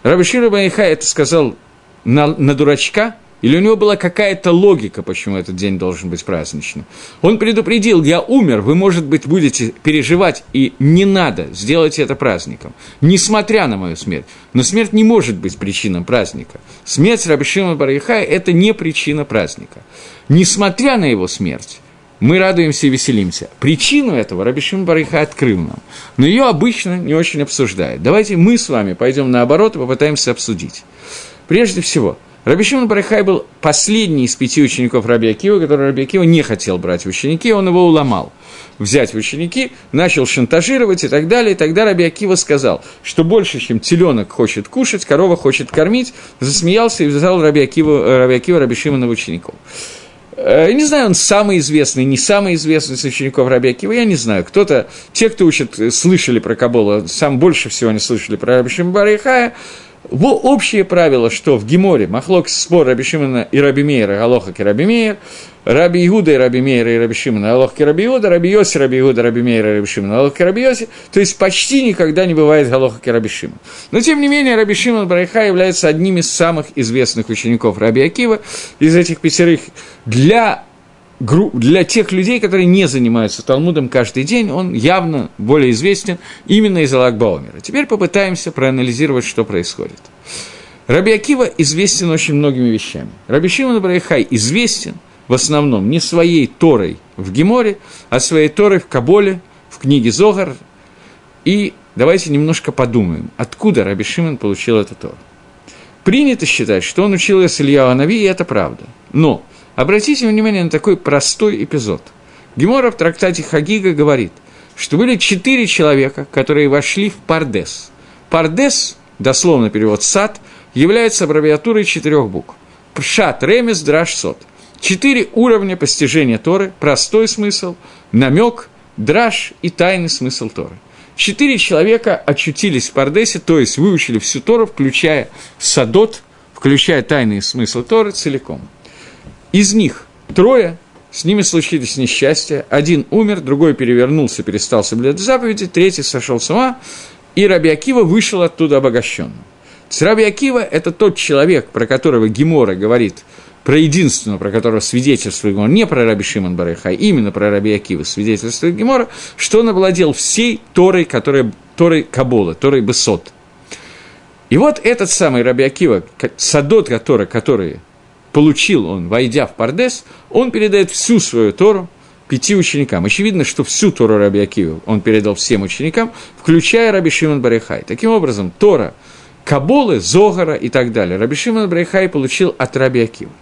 Раби Шира Банихай это сказал на, на дурачка, или у него была какая-то логика, почему этот день должен быть праздничным. Он предупредил, я умер, вы, может быть, будете переживать, и не надо, сделать это праздником, несмотря на мою смерть. Но смерть не может быть причиной праздника. Смерть Рабишима Барихая – это не причина праздника. Несмотря на его смерть, мы радуемся и веселимся. Причину этого Рабишин Бариха открыл нам, но ее обычно не очень обсуждают. Давайте мы с вами пойдем наоборот и попытаемся обсудить. Прежде всего, Рабишин Барихай был последний из пяти учеников Раби Акива, который Раби Акива не хотел брать в ученики, он его уломал взять в ученики, начал шантажировать и так далее. И тогда Раби Акива сказал, что больше, чем теленок хочет кушать, корова хочет кормить, засмеялся и взял Раби Акива, Раби Акива Раби Шимона в учеников. Э, не знаю, он самый известный, не самый известный из учеников Раби Акива, я не знаю. Кто-то, те, кто учат, э, слышали про Кабола, сам больше всего не слышали про Раби Шимбара и Хая, общее правило, что в Геморе Махлок спор Раби Шимона и Раби Мейера, Галоха и Раби Мейер, Раби Иуда и Раби Мейера и Раби Шимона, Алох и Раби Иуда, Раби Йоси, Раби Иуда, Раби Мейера и Раби Шимона, Алох и Раби Йоси, то есть почти никогда не бывает Галоха и Раби Шимон. Но, тем не менее, Раби Шимон Барайха является одним из самых известных учеников Раби Акива из этих пятерых. Для для тех людей, которые не занимаются Талмудом каждый день, он явно более известен именно из Алагбаумера. Теперь попытаемся проанализировать, что происходит. Раби Акива известен очень многими вещами. Раби Шимон Барайхай известен в основном не своей Торой в Геморе, а своей Торой в Каболе, в книге Зогар. И давайте немножко подумаем, откуда Раби Шимон получил эту Тору. Принято считать, что он учил ее с Илья Анави, и это правда. Но Обратите внимание на такой простой эпизод. Гемора в трактате Хагига говорит, что были четыре человека, которые вошли в Пардес. Пардес, дословно перевод «сад», является аббревиатурой четырех букв. Пшат, ремес, драш, сот. Четыре уровня постижения Торы, простой смысл, намек, драж и тайный смысл Торы. Четыре человека очутились в Пардесе, то есть выучили всю Тору, включая садот, включая тайный смысл Торы целиком – из них трое, с ними случились несчастья. Один умер, другой перевернулся, перестал соблюдать заповеди, третий сошел с ума, и Раби Акива вышел оттуда обогащенным. Раби Акива – это тот человек, про которого Гемора говорит, про единственного, про которого свидетельствует Гемора, не про Раби Шимон Барайхай, именно про Раби Акива свидетельствует Гемора, что он овладел всей Торой, которая, Торой Кабола, Торой Бесот. И вот этот самый Раби Акива, садот, который, который получил он, войдя в Пардес, он передает всю свою Тору пяти ученикам. Очевидно, что всю Тору Раби Акива он передал всем ученикам, включая Раби Шимон Барихай. Таким образом, Тора, Каболы, Зогара и так далее Раби Шимон Барихай получил от Раби Акива.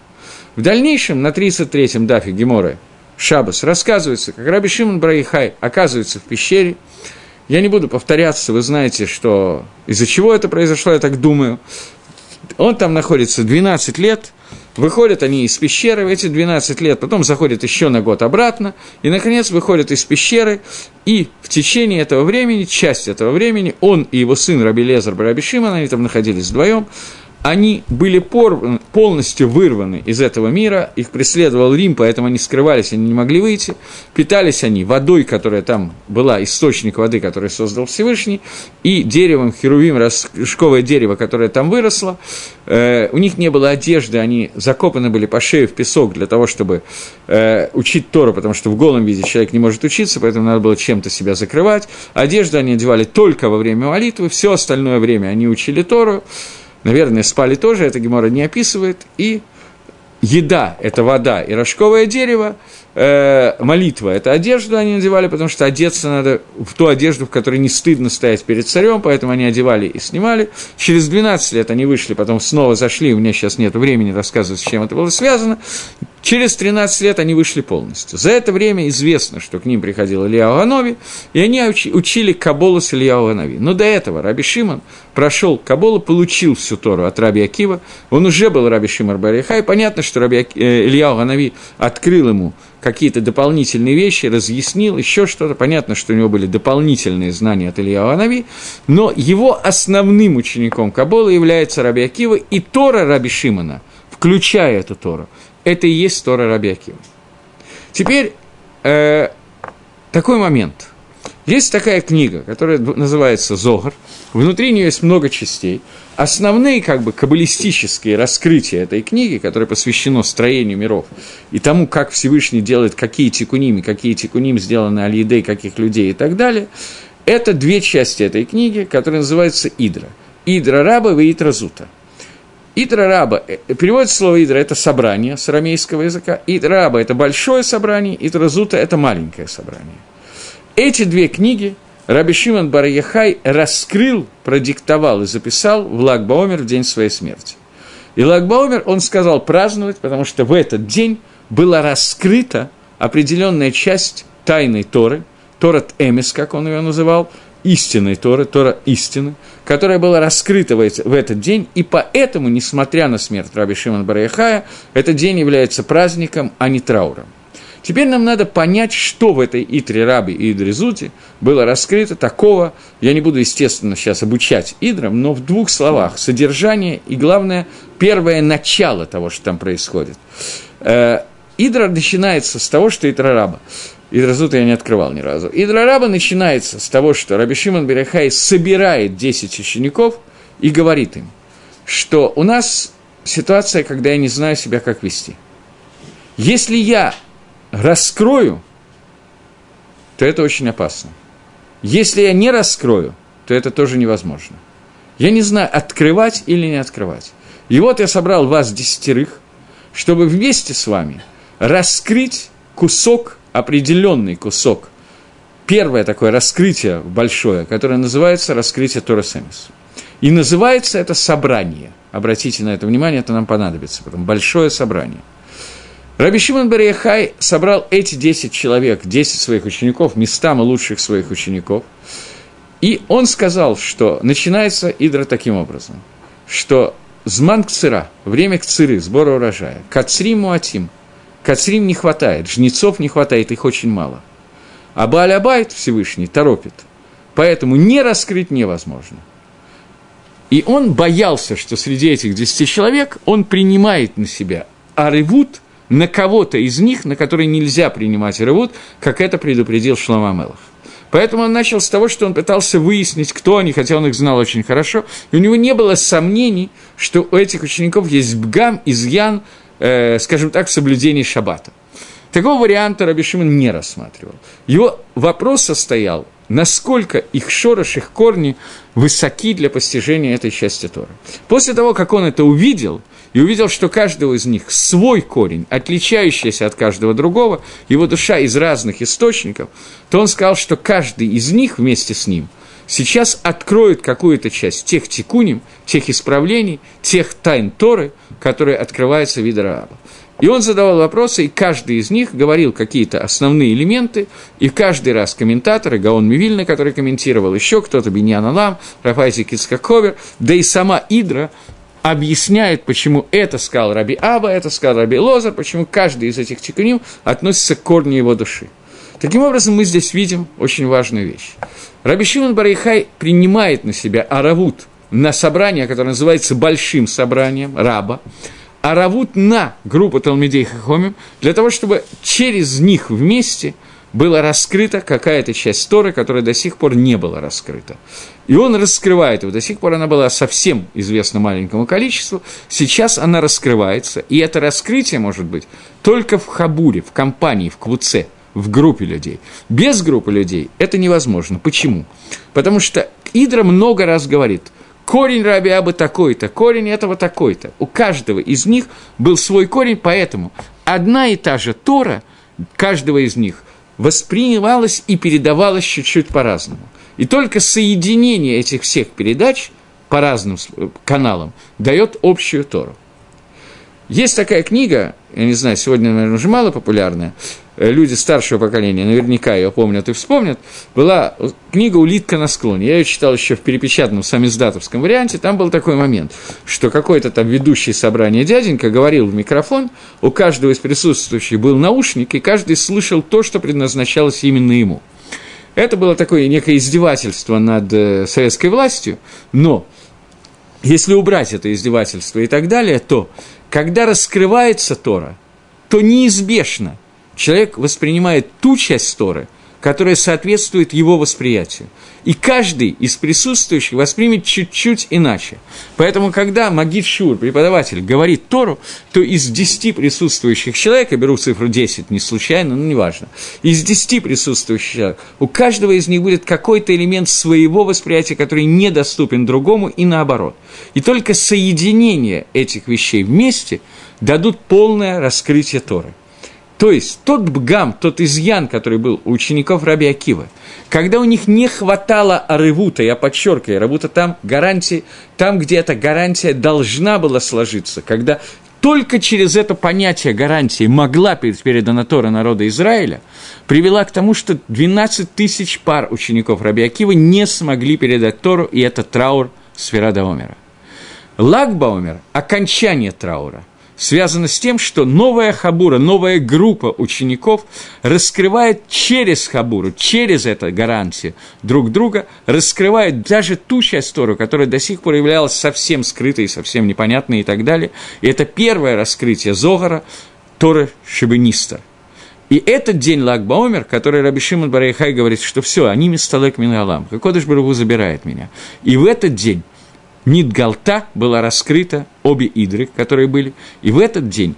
В дальнейшем, на 33-м дафе Геморы Шабас рассказывается, как Раби Шимон Барихай оказывается в пещере. Я не буду повторяться, вы знаете, что из-за чего это произошло, я так думаю. Он там находится 12 лет, Выходят они из пещеры в эти 12 лет, потом заходят еще на год обратно, и, наконец, выходят из пещеры, и в течение этого времени, часть этого времени, он и его сын Раби Лезар Раби Шимон, они там находились вдвоем, они были пор, полностью вырваны из этого мира, их преследовал Рим, поэтому они скрывались, они не могли выйти. Питались они водой, которая там была, источник воды, который создал Всевышний, и деревом Херувим, рожковое дерево, которое там выросло. Э, у них не было одежды, они закопаны были по шею в песок для того, чтобы э, учить Тору, потому что в голом виде человек не может учиться, поэтому надо было чем-то себя закрывать. Одежду они одевали только во время молитвы, все остальное время они учили Тору. Наверное, спали тоже, это Гемора не описывает. И еда – это вода и рожковое дерево, э, молитва – это одежду они надевали, потому что одеться надо в ту одежду, в которой не стыдно стоять перед царем, поэтому они одевали и снимали. Через 12 лет они вышли, потом снова зашли, у меня сейчас нет времени рассказывать, с чем это было связано. Через 13 лет они вышли полностью. За это время известно, что к ним приходил Илья Анови, и они учили Каболу с Илья Анови. Но до этого Раби Шимон прошел Каболу, получил всю Тору от Раби Акива. Он уже был Раби Шимон Бариха, и понятно, что Раби. Э, Илья Анови открыл ему какие-то дополнительные вещи, разъяснил, еще что-то. Понятно, что у него были дополнительные знания от Илья Анави, но его основным учеником Кабола является Раби Акива и Тора Раби Шимона, включая эту Тору это и есть Тора Раби Акива. Теперь э, такой момент. Есть такая книга, которая называется «Зогар». Внутри нее есть много частей. Основные как бы каббалистические раскрытия этой книги, которая посвящено строению миров и тому, как Всевышний делает какие тикуними, какие тикуним сделаны аль каких людей и так далее, это две части этой книги, которые называются «Идра». «Идра раба» и «Идра зута». Идра раба, э, переводится слово идра, это собрание с арамейского языка. Идра раба – это большое собрание, идра зута – это маленькое собрание. Эти две книги Раби Шимон бар раскрыл, продиктовал и записал в Лагбаомер в день своей смерти. И Лагбаомер он сказал праздновать, потому что в этот день была раскрыта определенная часть тайной Торы, Торат Эмис, как он ее называл, истинной Торы, Тора истины, которая была раскрыта в этот день, и поэтому, несмотря на смерть Раби Шимон Бараяхая, этот день является праздником, а не трауром. Теперь нам надо понять, что в этой Итре Раби и Идризуте было раскрыто такого, я не буду, естественно, сейчас обучать Идрам, но в двух словах, содержание и, главное, первое начало того, что там происходит. Э, Идра начинается с того, что Итра Раба. Идразута я не открывал ни разу. Идра Раба начинается с того, что Раби Шимон Берехай собирает 10 учеников и говорит им, что у нас ситуация, когда я не знаю себя, как вести. Если я раскрою, то это очень опасно. Если я не раскрою, то это тоже невозможно. Я не знаю, открывать или не открывать. И вот я собрал вас десятерых, чтобы вместе с вами раскрыть кусок, определенный кусок. Первое такое раскрытие большое, которое называется раскрытие Тора Семис. И называется это собрание. Обратите на это внимание, это нам понадобится потом. Большое собрание – Раби Шимон Барияхай собрал эти 10 человек, 10 своих учеников, местами лучших своих учеников, и он сказал, что начинается Идра таким образом, что Зман кцира, время кциры, сбора урожая, кацрим муатим, кацрим не хватает, жнецов не хватает, их очень мало. А Баалябайт Всевышний торопит, поэтому не раскрыть невозможно. И он боялся, что среди этих десяти человек он принимает на себя арывут – на кого-то из них, на который нельзя принимать рывут, как это предупредил Шлома Мелах. Поэтому он начал с того, что он пытался выяснить, кто они, хотя он их знал очень хорошо, и у него не было сомнений, что у этих учеников есть бгам, изъян, э, скажем так, соблюдение шаббата. Такого варианта Раби Шимон не рассматривал. Его вопрос состоял, насколько их шорош, их корни высоки для постижения этой части Тора. После того, как он это увидел – и увидел, что каждого из них свой корень, отличающийся от каждого другого, его душа из разных источников, то он сказал, что каждый из них вместе с ним сейчас откроет какую-то часть тех тикуним, тех исправлений, тех тайн Торы, которые открываются в виде раба. И он задавал вопросы, и каждый из них говорил какие-то основные элементы, и каждый раз комментаторы, Гаон Мивильна, который комментировал, еще кто-то, Беньян Алам, Рафайзи Кицкаковер, да и сама Идра объясняет, почему это сказал Раби Аба, это сказал Раби Лозар, почему каждый из этих тикуним относится к корню его души. Таким образом, мы здесь видим очень важную вещь. Раби Шимон Барайхай принимает на себя аравут на собрание, которое называется большим собранием, раба, аравут на группу Талмидей Хахомим, для того, чтобы через них вместе – была раскрыта какая-то часть Торы, которая до сих пор не была раскрыта. И он раскрывает его. До сих пор она была совсем известна маленькому количеству. Сейчас она раскрывается. И это раскрытие может быть только в хабуре, в компании, в квуце, в группе людей. Без группы людей это невозможно. Почему? Потому что Идра много раз говорит – корень Раби Абы такой-то, корень этого такой-то. У каждого из них был свой корень, поэтому одна и та же Тора, каждого из них воспринималось и передавалось чуть-чуть по-разному. И только соединение этих всех передач по разным каналам дает общую Тору. Есть такая книга, я не знаю, сегодня, наверное, уже мало популярная, люди старшего поколения наверняка ее помнят и вспомнят, была книга «Улитка на склоне». Я ее читал еще в перепечатанном самиздатовском варианте. Там был такой момент, что какой-то там ведущий собрание дяденька говорил в микрофон, у каждого из присутствующих был наушник, и каждый слышал то, что предназначалось именно ему. Это было такое некое издевательство над э, советской властью, но если убрать это издевательство и так далее, то когда раскрывается Тора, то неизбежно человек воспринимает ту часть Торы, которая соответствует его восприятию. И каждый из присутствующих воспримет чуть-чуть иначе. Поэтому, когда Магид Шур, преподаватель, говорит Тору, то из 10 присутствующих человек, я беру цифру 10 не случайно, но неважно, из 10 присутствующих человек, у каждого из них будет какой-то элемент своего восприятия, который недоступен другому, и наоборот. И только соединение этих вещей вместе дадут полное раскрытие Торы. То есть тот бгам, тот изъян, который был у учеников Раби Акива, когда у них не хватало арывута, я подчеркиваю, работа там гарантии, там, где эта гарантия должна была сложиться, когда только через это понятие гарантии могла передана Тора народа Израиля, привела к тому, что 12 тысяч пар учеников Раби Акива не смогли передать Тору, и это траур Сферада Омера. Лагбаумер – окончание траура – связано с тем, что новая хабура, новая группа учеников раскрывает через хабуру, через эту гарантию друг друга, раскрывает даже ту часть Тору, которая до сих пор являлась совсем скрытой, совсем непонятной и так далее. И это первое раскрытие Зогара, Торы Шибениста. И этот день Лагбаумер, который Раби Шимон Барайхай говорит, что все, они мисталек миналам, Кодыш Барагу забирает меня. И в этот день Нидгалта была раскрыта, обе идры, которые были, и в этот день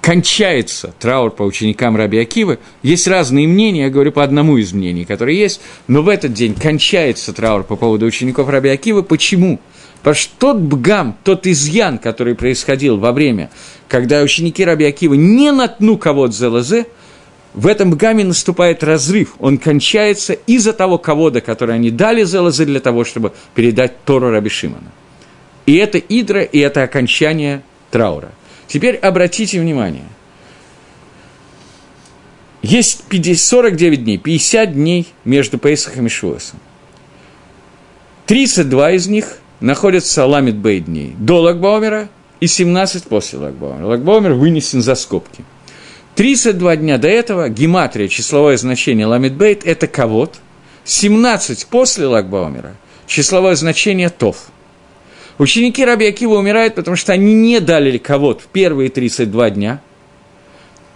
кончается траур по ученикам Раби Акивы. Есть разные мнения, я говорю по одному из мнений, которые есть, но в этот день кончается траур по поводу учеников Раби Акивы. Почему? Потому что тот бгам, тот изъян, который происходил во время, когда ученики Раби Акивы не натну кого-то за лозе, в этом бгаме наступает разрыв, он кончается из-за того кого-то, который они дали за лозы для того, чтобы передать Тору Раби Шимона. И это идра, и это окончание траура. Теперь обратите внимание. Есть 50, 49 дней, 50 дней между Пейсахом и Шуасом. 32 из них находятся Ламит Бей дней до Лагбаумера и 17 после Лагбаумера. Лагбаумер вынесен за скобки. 32 дня до этого гематрия, числовое значение Ламит Бейт – это кавод. 17 после Лагбаумера – числовое значение Тов – Ученики Раби Акива умирают, потому что они не дали кого-то в первые 32 дня.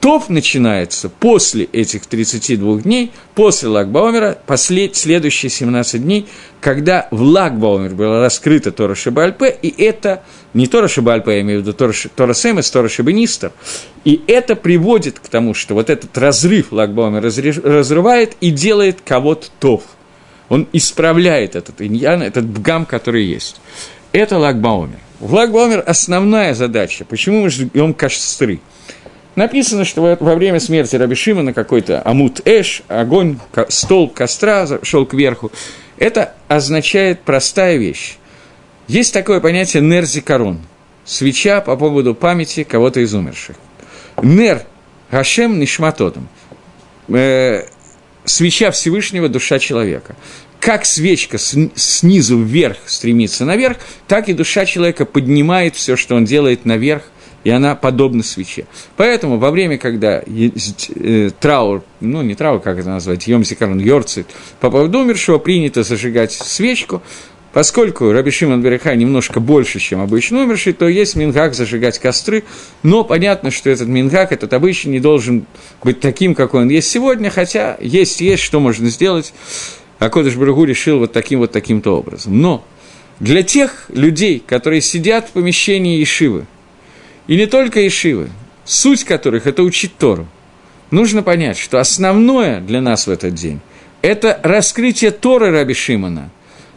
Тов начинается после этих 32 дней, после Лагбаумера, послед, следующие 17 дней, когда в Лагбаумер была раскрыта Тора Шибальпе, и это не Тора Шибальпе, я имею в виду Тора, Тора Семес, Тора Шибенистов, и это приводит к тому, что вот этот разрыв Лагбаумер разрывает и делает кого-то Тов. Он исправляет этот иньян, этот бгам, который есть. Это Лагбаумер. В Лагбаумер основная задача. Почему мы ждем костры? Написано, что во время смерти Раби Шимона какой-то амут эш, огонь, столб костра шел кверху. Это означает простая вещь. Есть такое понятие нерзикарон – свеча по поводу памяти кого-то из умерших. Нер – Гашем Нишматотом э, – свеча Всевышнего – душа человека как свечка снизу вверх стремится наверх, так и душа человека поднимает все, что он делает наверх, и она подобна свече. Поэтому во время, когда э, траур, ну не траур, как это назвать, Йомзикарон Йорцит, по поводу умершего принято зажигать свечку, Поскольку Раби Шимон Береха немножко больше, чем обычно умерший, то есть мингак зажигать костры, но понятно, что этот мингак, этот обычный, не должен быть таким, какой он есть сегодня, хотя есть, есть, что можно сделать а Кодыш Барагу решил вот таким вот таким-то образом. Но для тех людей, которые сидят в помещении Ишивы, и не только Ишивы, суть которых – это учить Тору, нужно понять, что основное для нас в этот день – это раскрытие Торы Раби Шимона,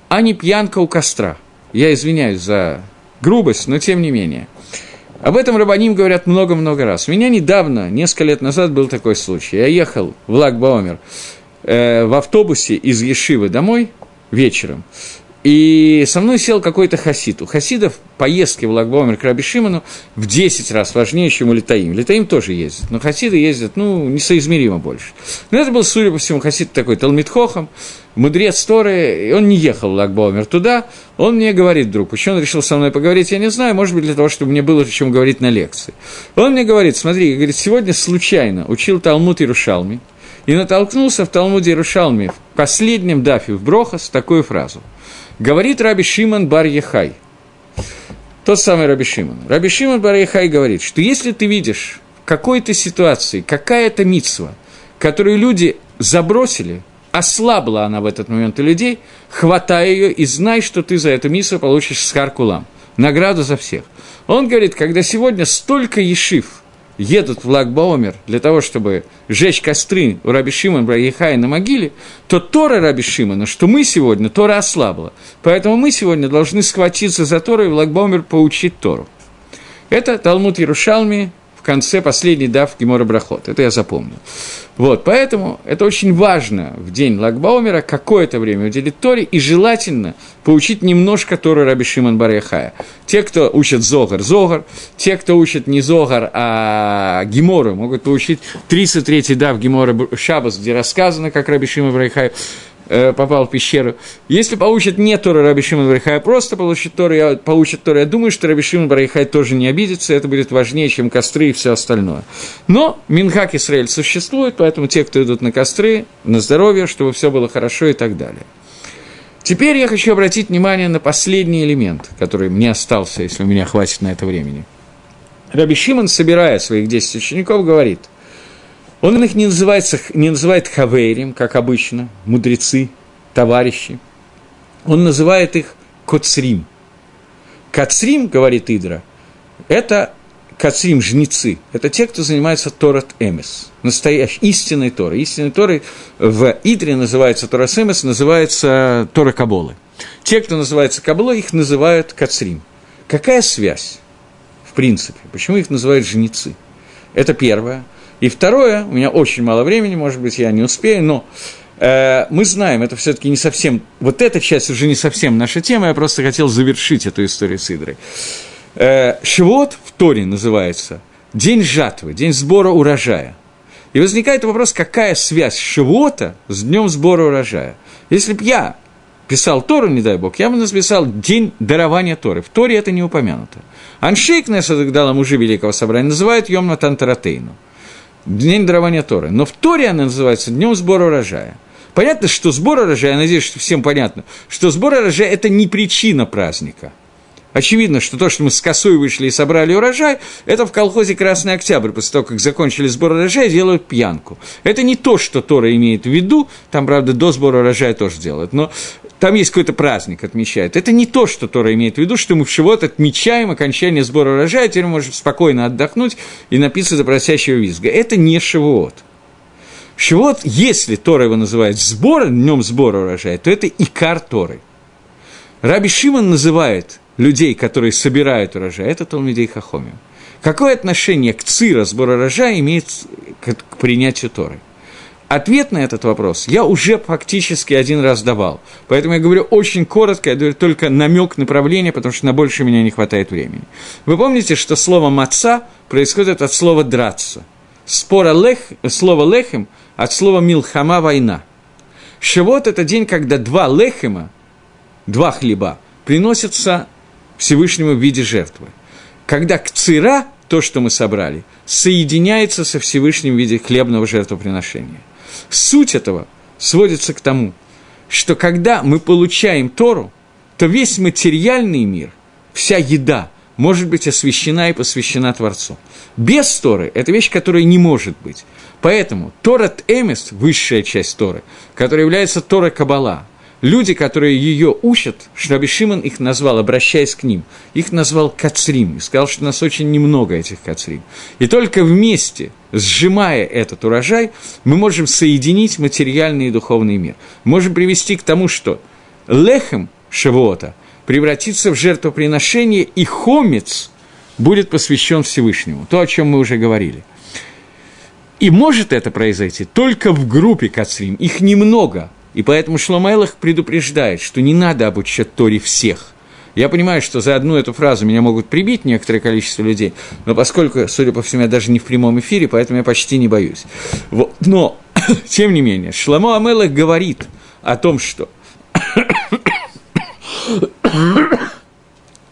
а не пьянка у костра. Я извиняюсь за грубость, но тем не менее. Об этом Рабаним говорят много-много раз. У меня недавно, несколько лет назад, был такой случай. Я ехал в Лагбаомер э, в автобусе из Ешивы домой вечером, и со мной сел какой-то хасид. У хасидов поездки в Лагбомер к Раби Шимону в 10 раз важнее, чем у Литаим. Литаим тоже ездит, но хасиды ездят, ну, несоизмеримо больше. Но это был, судя по всему, хасид такой Талмитхохом, мудрец Торы, и он не ехал в Лагбомер туда, он мне говорит, друг, почему он решил со мной поговорить, я не знаю, может быть, для того, чтобы мне было о чем говорить на лекции. Он мне говорит, смотри, говорит, сегодня случайно учил Талмуд Ирушалми, и натолкнулся в Талмуде Рушалме в последнем дафе в Брохас такую фразу. Говорит Раби Шимон бар Ехай. Тот самый Раби Шимон. Раби Шимон бар Ехай говорит, что если ты видишь в какой-то ситуации какая-то митсва, которую люди забросили, ослабла она в этот момент у людей, хватай ее и знай, что ты за эту миссу получишь схаркулам, награду за всех. Он говорит, когда сегодня столько ешив – едут в Лагбаомер для того, чтобы сжечь костры у Раби Шимона Брахихая на могиле, то Тора Раби Шимона, что мы сегодня, Тора ослабла. Поэтому мы сегодня должны схватиться за Тору и в Лагбаомер поучить Тору. Это Талмуд Ярушалми в конце последний дав Гемора Брахот. Это я запомнил. Вот, поэтому это очень важно в день Лагбаумера какое-то время уделить Торе и желательно поучить немножко Торы Раби Шимон Баряхая. Те, кто учат Зогар, Зогар, те, кто учат не Зогар, а Гемору, могут поучить 33-й дав Гемора Шабас, где рассказано, как Раби Шимон Баряхай Э, попал в пещеру. Если получит не Тора Раби Шимон Барихай, а просто получит Тору, я, получит Тору, я думаю, что Раби Шимон Барихай тоже не обидится, это будет важнее, чем костры и все остальное. Но Минхак Исраэль существует, поэтому те, кто идут на костры, на здоровье, чтобы все было хорошо и так далее. Теперь я хочу обратить внимание на последний элемент, который мне остался, если у меня хватит на это времени. Раби Шимон, собирая своих 10 учеников, говорит – он их не, называется, не называет хаверим, как обычно, мудрецы, товарищи. Он называет их коцрим. Кацрим, говорит Идра, это кацрим, жнецы. Это те, кто занимается Торат Эмес, настоящий, истинной Торой. Истинной Торой в Идре называется Торас Эмес, называется Тора Каболы. Те, кто называется Каболой, их называют кацрим. Какая связь, в принципе? Почему их называют жнецы? Это первое. И второе, у меня очень мало времени, может быть, я не успею, но э, мы знаем, это все-таки не совсем, вот эта часть уже не совсем наша тема, я просто хотел завершить эту историю с Идрой. Э, Шивот в Торе называется день жатвы, день сбора урожая. И возникает вопрос, какая связь Шивота с днем сбора урожая. Если бы я писал Тору, не дай бог, я бы написал день дарования Торы. В Торе это не упомянуто. Аншейк Несадагдала мужи Великого Собрания называют Йом Натантаратейну день дарования Торы. Но в Торе она называется днем сбора урожая. Понятно, что сбор урожая, я надеюсь, что всем понятно, что сбор урожая – это не причина праздника. Очевидно, что то, что мы с косой вышли и собрали урожай, это в колхозе «Красный Октябрь», после того, как закончили сбор урожая, делают пьянку. Это не то, что Тора имеет в виду, там, правда, до сбора урожая тоже делают, но там есть какой-то праздник, отмечают. Это не то, что Тора имеет в виду, что мы в Шивот отмечаем окончание сбора урожая, теперь можем спокойно отдохнуть и напиться до просящего визга. Это не Шивот. Шивот, если Тора его называет сбор, днем сбора урожая, то это икар Торы. Раби Шимон называет людей, которые собирают урожай, это Талмидей Хахомим. Какое отношение к цира сбора урожая имеет к принятию Торы? Ответ на этот вопрос я уже фактически один раз давал. Поэтому я говорю очень коротко, я говорю только намек направления, потому что на больше меня не хватает времени. Вы помните, что слово «маца» происходит от слова «драться». Спора лех, слово «лехем» от слова «милхама» – «война». Шавот – это день, когда два лехема, два хлеба, приносятся Всевышнему в виде жертвы. Когда кцира, то, что мы собрали, соединяется со Всевышним в виде хлебного жертвоприношения – Суть этого сводится к тому, что когда мы получаем Тору, то весь материальный мир, вся еда может быть освящена и посвящена Творцу. Без Торы – это вещь, которая не может быть. Поэтому Торат Эмес, высшая часть Торы, которая является Тора Кабала, люди, которые ее учат, Шраби Шимон их назвал, обращаясь к ним, их назвал Кацрим, и сказал, что нас очень немного этих Кацрим. И только вместе, сжимая этот урожай, мы можем соединить материальный и духовный мир. Можем привести к тому, что лехем Шавуота превратится в жертвоприношение, и хомец будет посвящен Всевышнему, то, о чем мы уже говорили. И может это произойти только в группе Кацрим, их немного – и поэтому Шломайлах предупреждает, что не надо обучать Торе всех. Я понимаю, что за одну эту фразу меня могут прибить некоторое количество людей, но поскольку, судя по всему, я даже не в прямом эфире, поэтому я почти не боюсь. Вот. Но, тем не менее, Шламо Амелах говорит о том, что...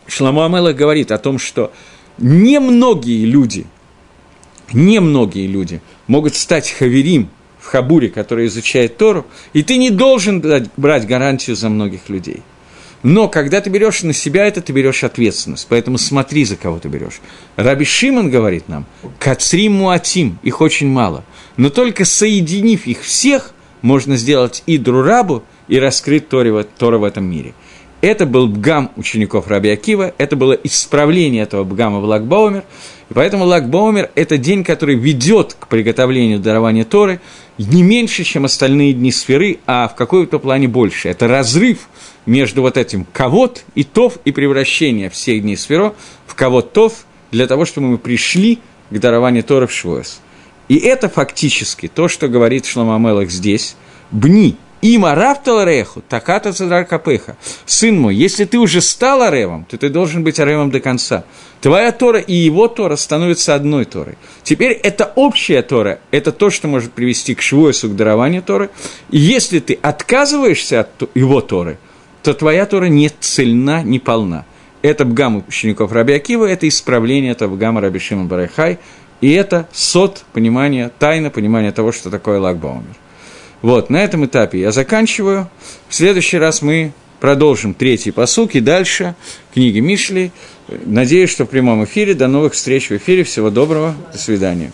Шламо Амелах говорит о том, что немногие люди, немногие люди могут стать хаверим – в Хабуре, который изучает Тору, и ты не должен брать гарантию за многих людей. Но когда ты берешь на себя это, ты берешь ответственность. Поэтому смотри, за кого ты берешь. Раби Шимон говорит нам, Кацрим Муатим, их очень мало. Но только соединив их всех, можно сделать и Друрабу, и раскрыть Тора, Тора в этом мире. Это был бгам учеников Раби Акива, это было исправление этого бгама в Лагбаумер, и поэтому Лагбаумер – это день, который ведет к приготовлению дарования Торы не меньше, чем остальные дни сферы, а в какой-то плане больше. Это разрыв между вот этим ковод и тов и превращение всех дней сферо в ковод тов для того, чтобы мы пришли к дарованию Торы в. И это фактически то, что говорит Шломамелах здесь. Бни, има раптал реху, таката цедар капеха. Сын мой, если ты уже стал аревом, то ты должен быть аревом до конца. Твоя Тора и его Тора становятся одной Торой. Теперь это общая Тора, это то, что может привести к швойсу, к дарованию Торы. И если ты отказываешься от его Торы, то твоя Тора не цельна, не полна. Это бгам учеников Раби Акива, это исправление этого бгама Раби Шима Барайхай, и это сот понимания, тайна понимания того, что такое Лагбаумер. Вот, на этом этапе я заканчиваю. В следующий раз мы продолжим третий посук и дальше книги Мишли. Надеюсь, что в прямом эфире. До новых встреч в эфире. Всего доброго. До свидания.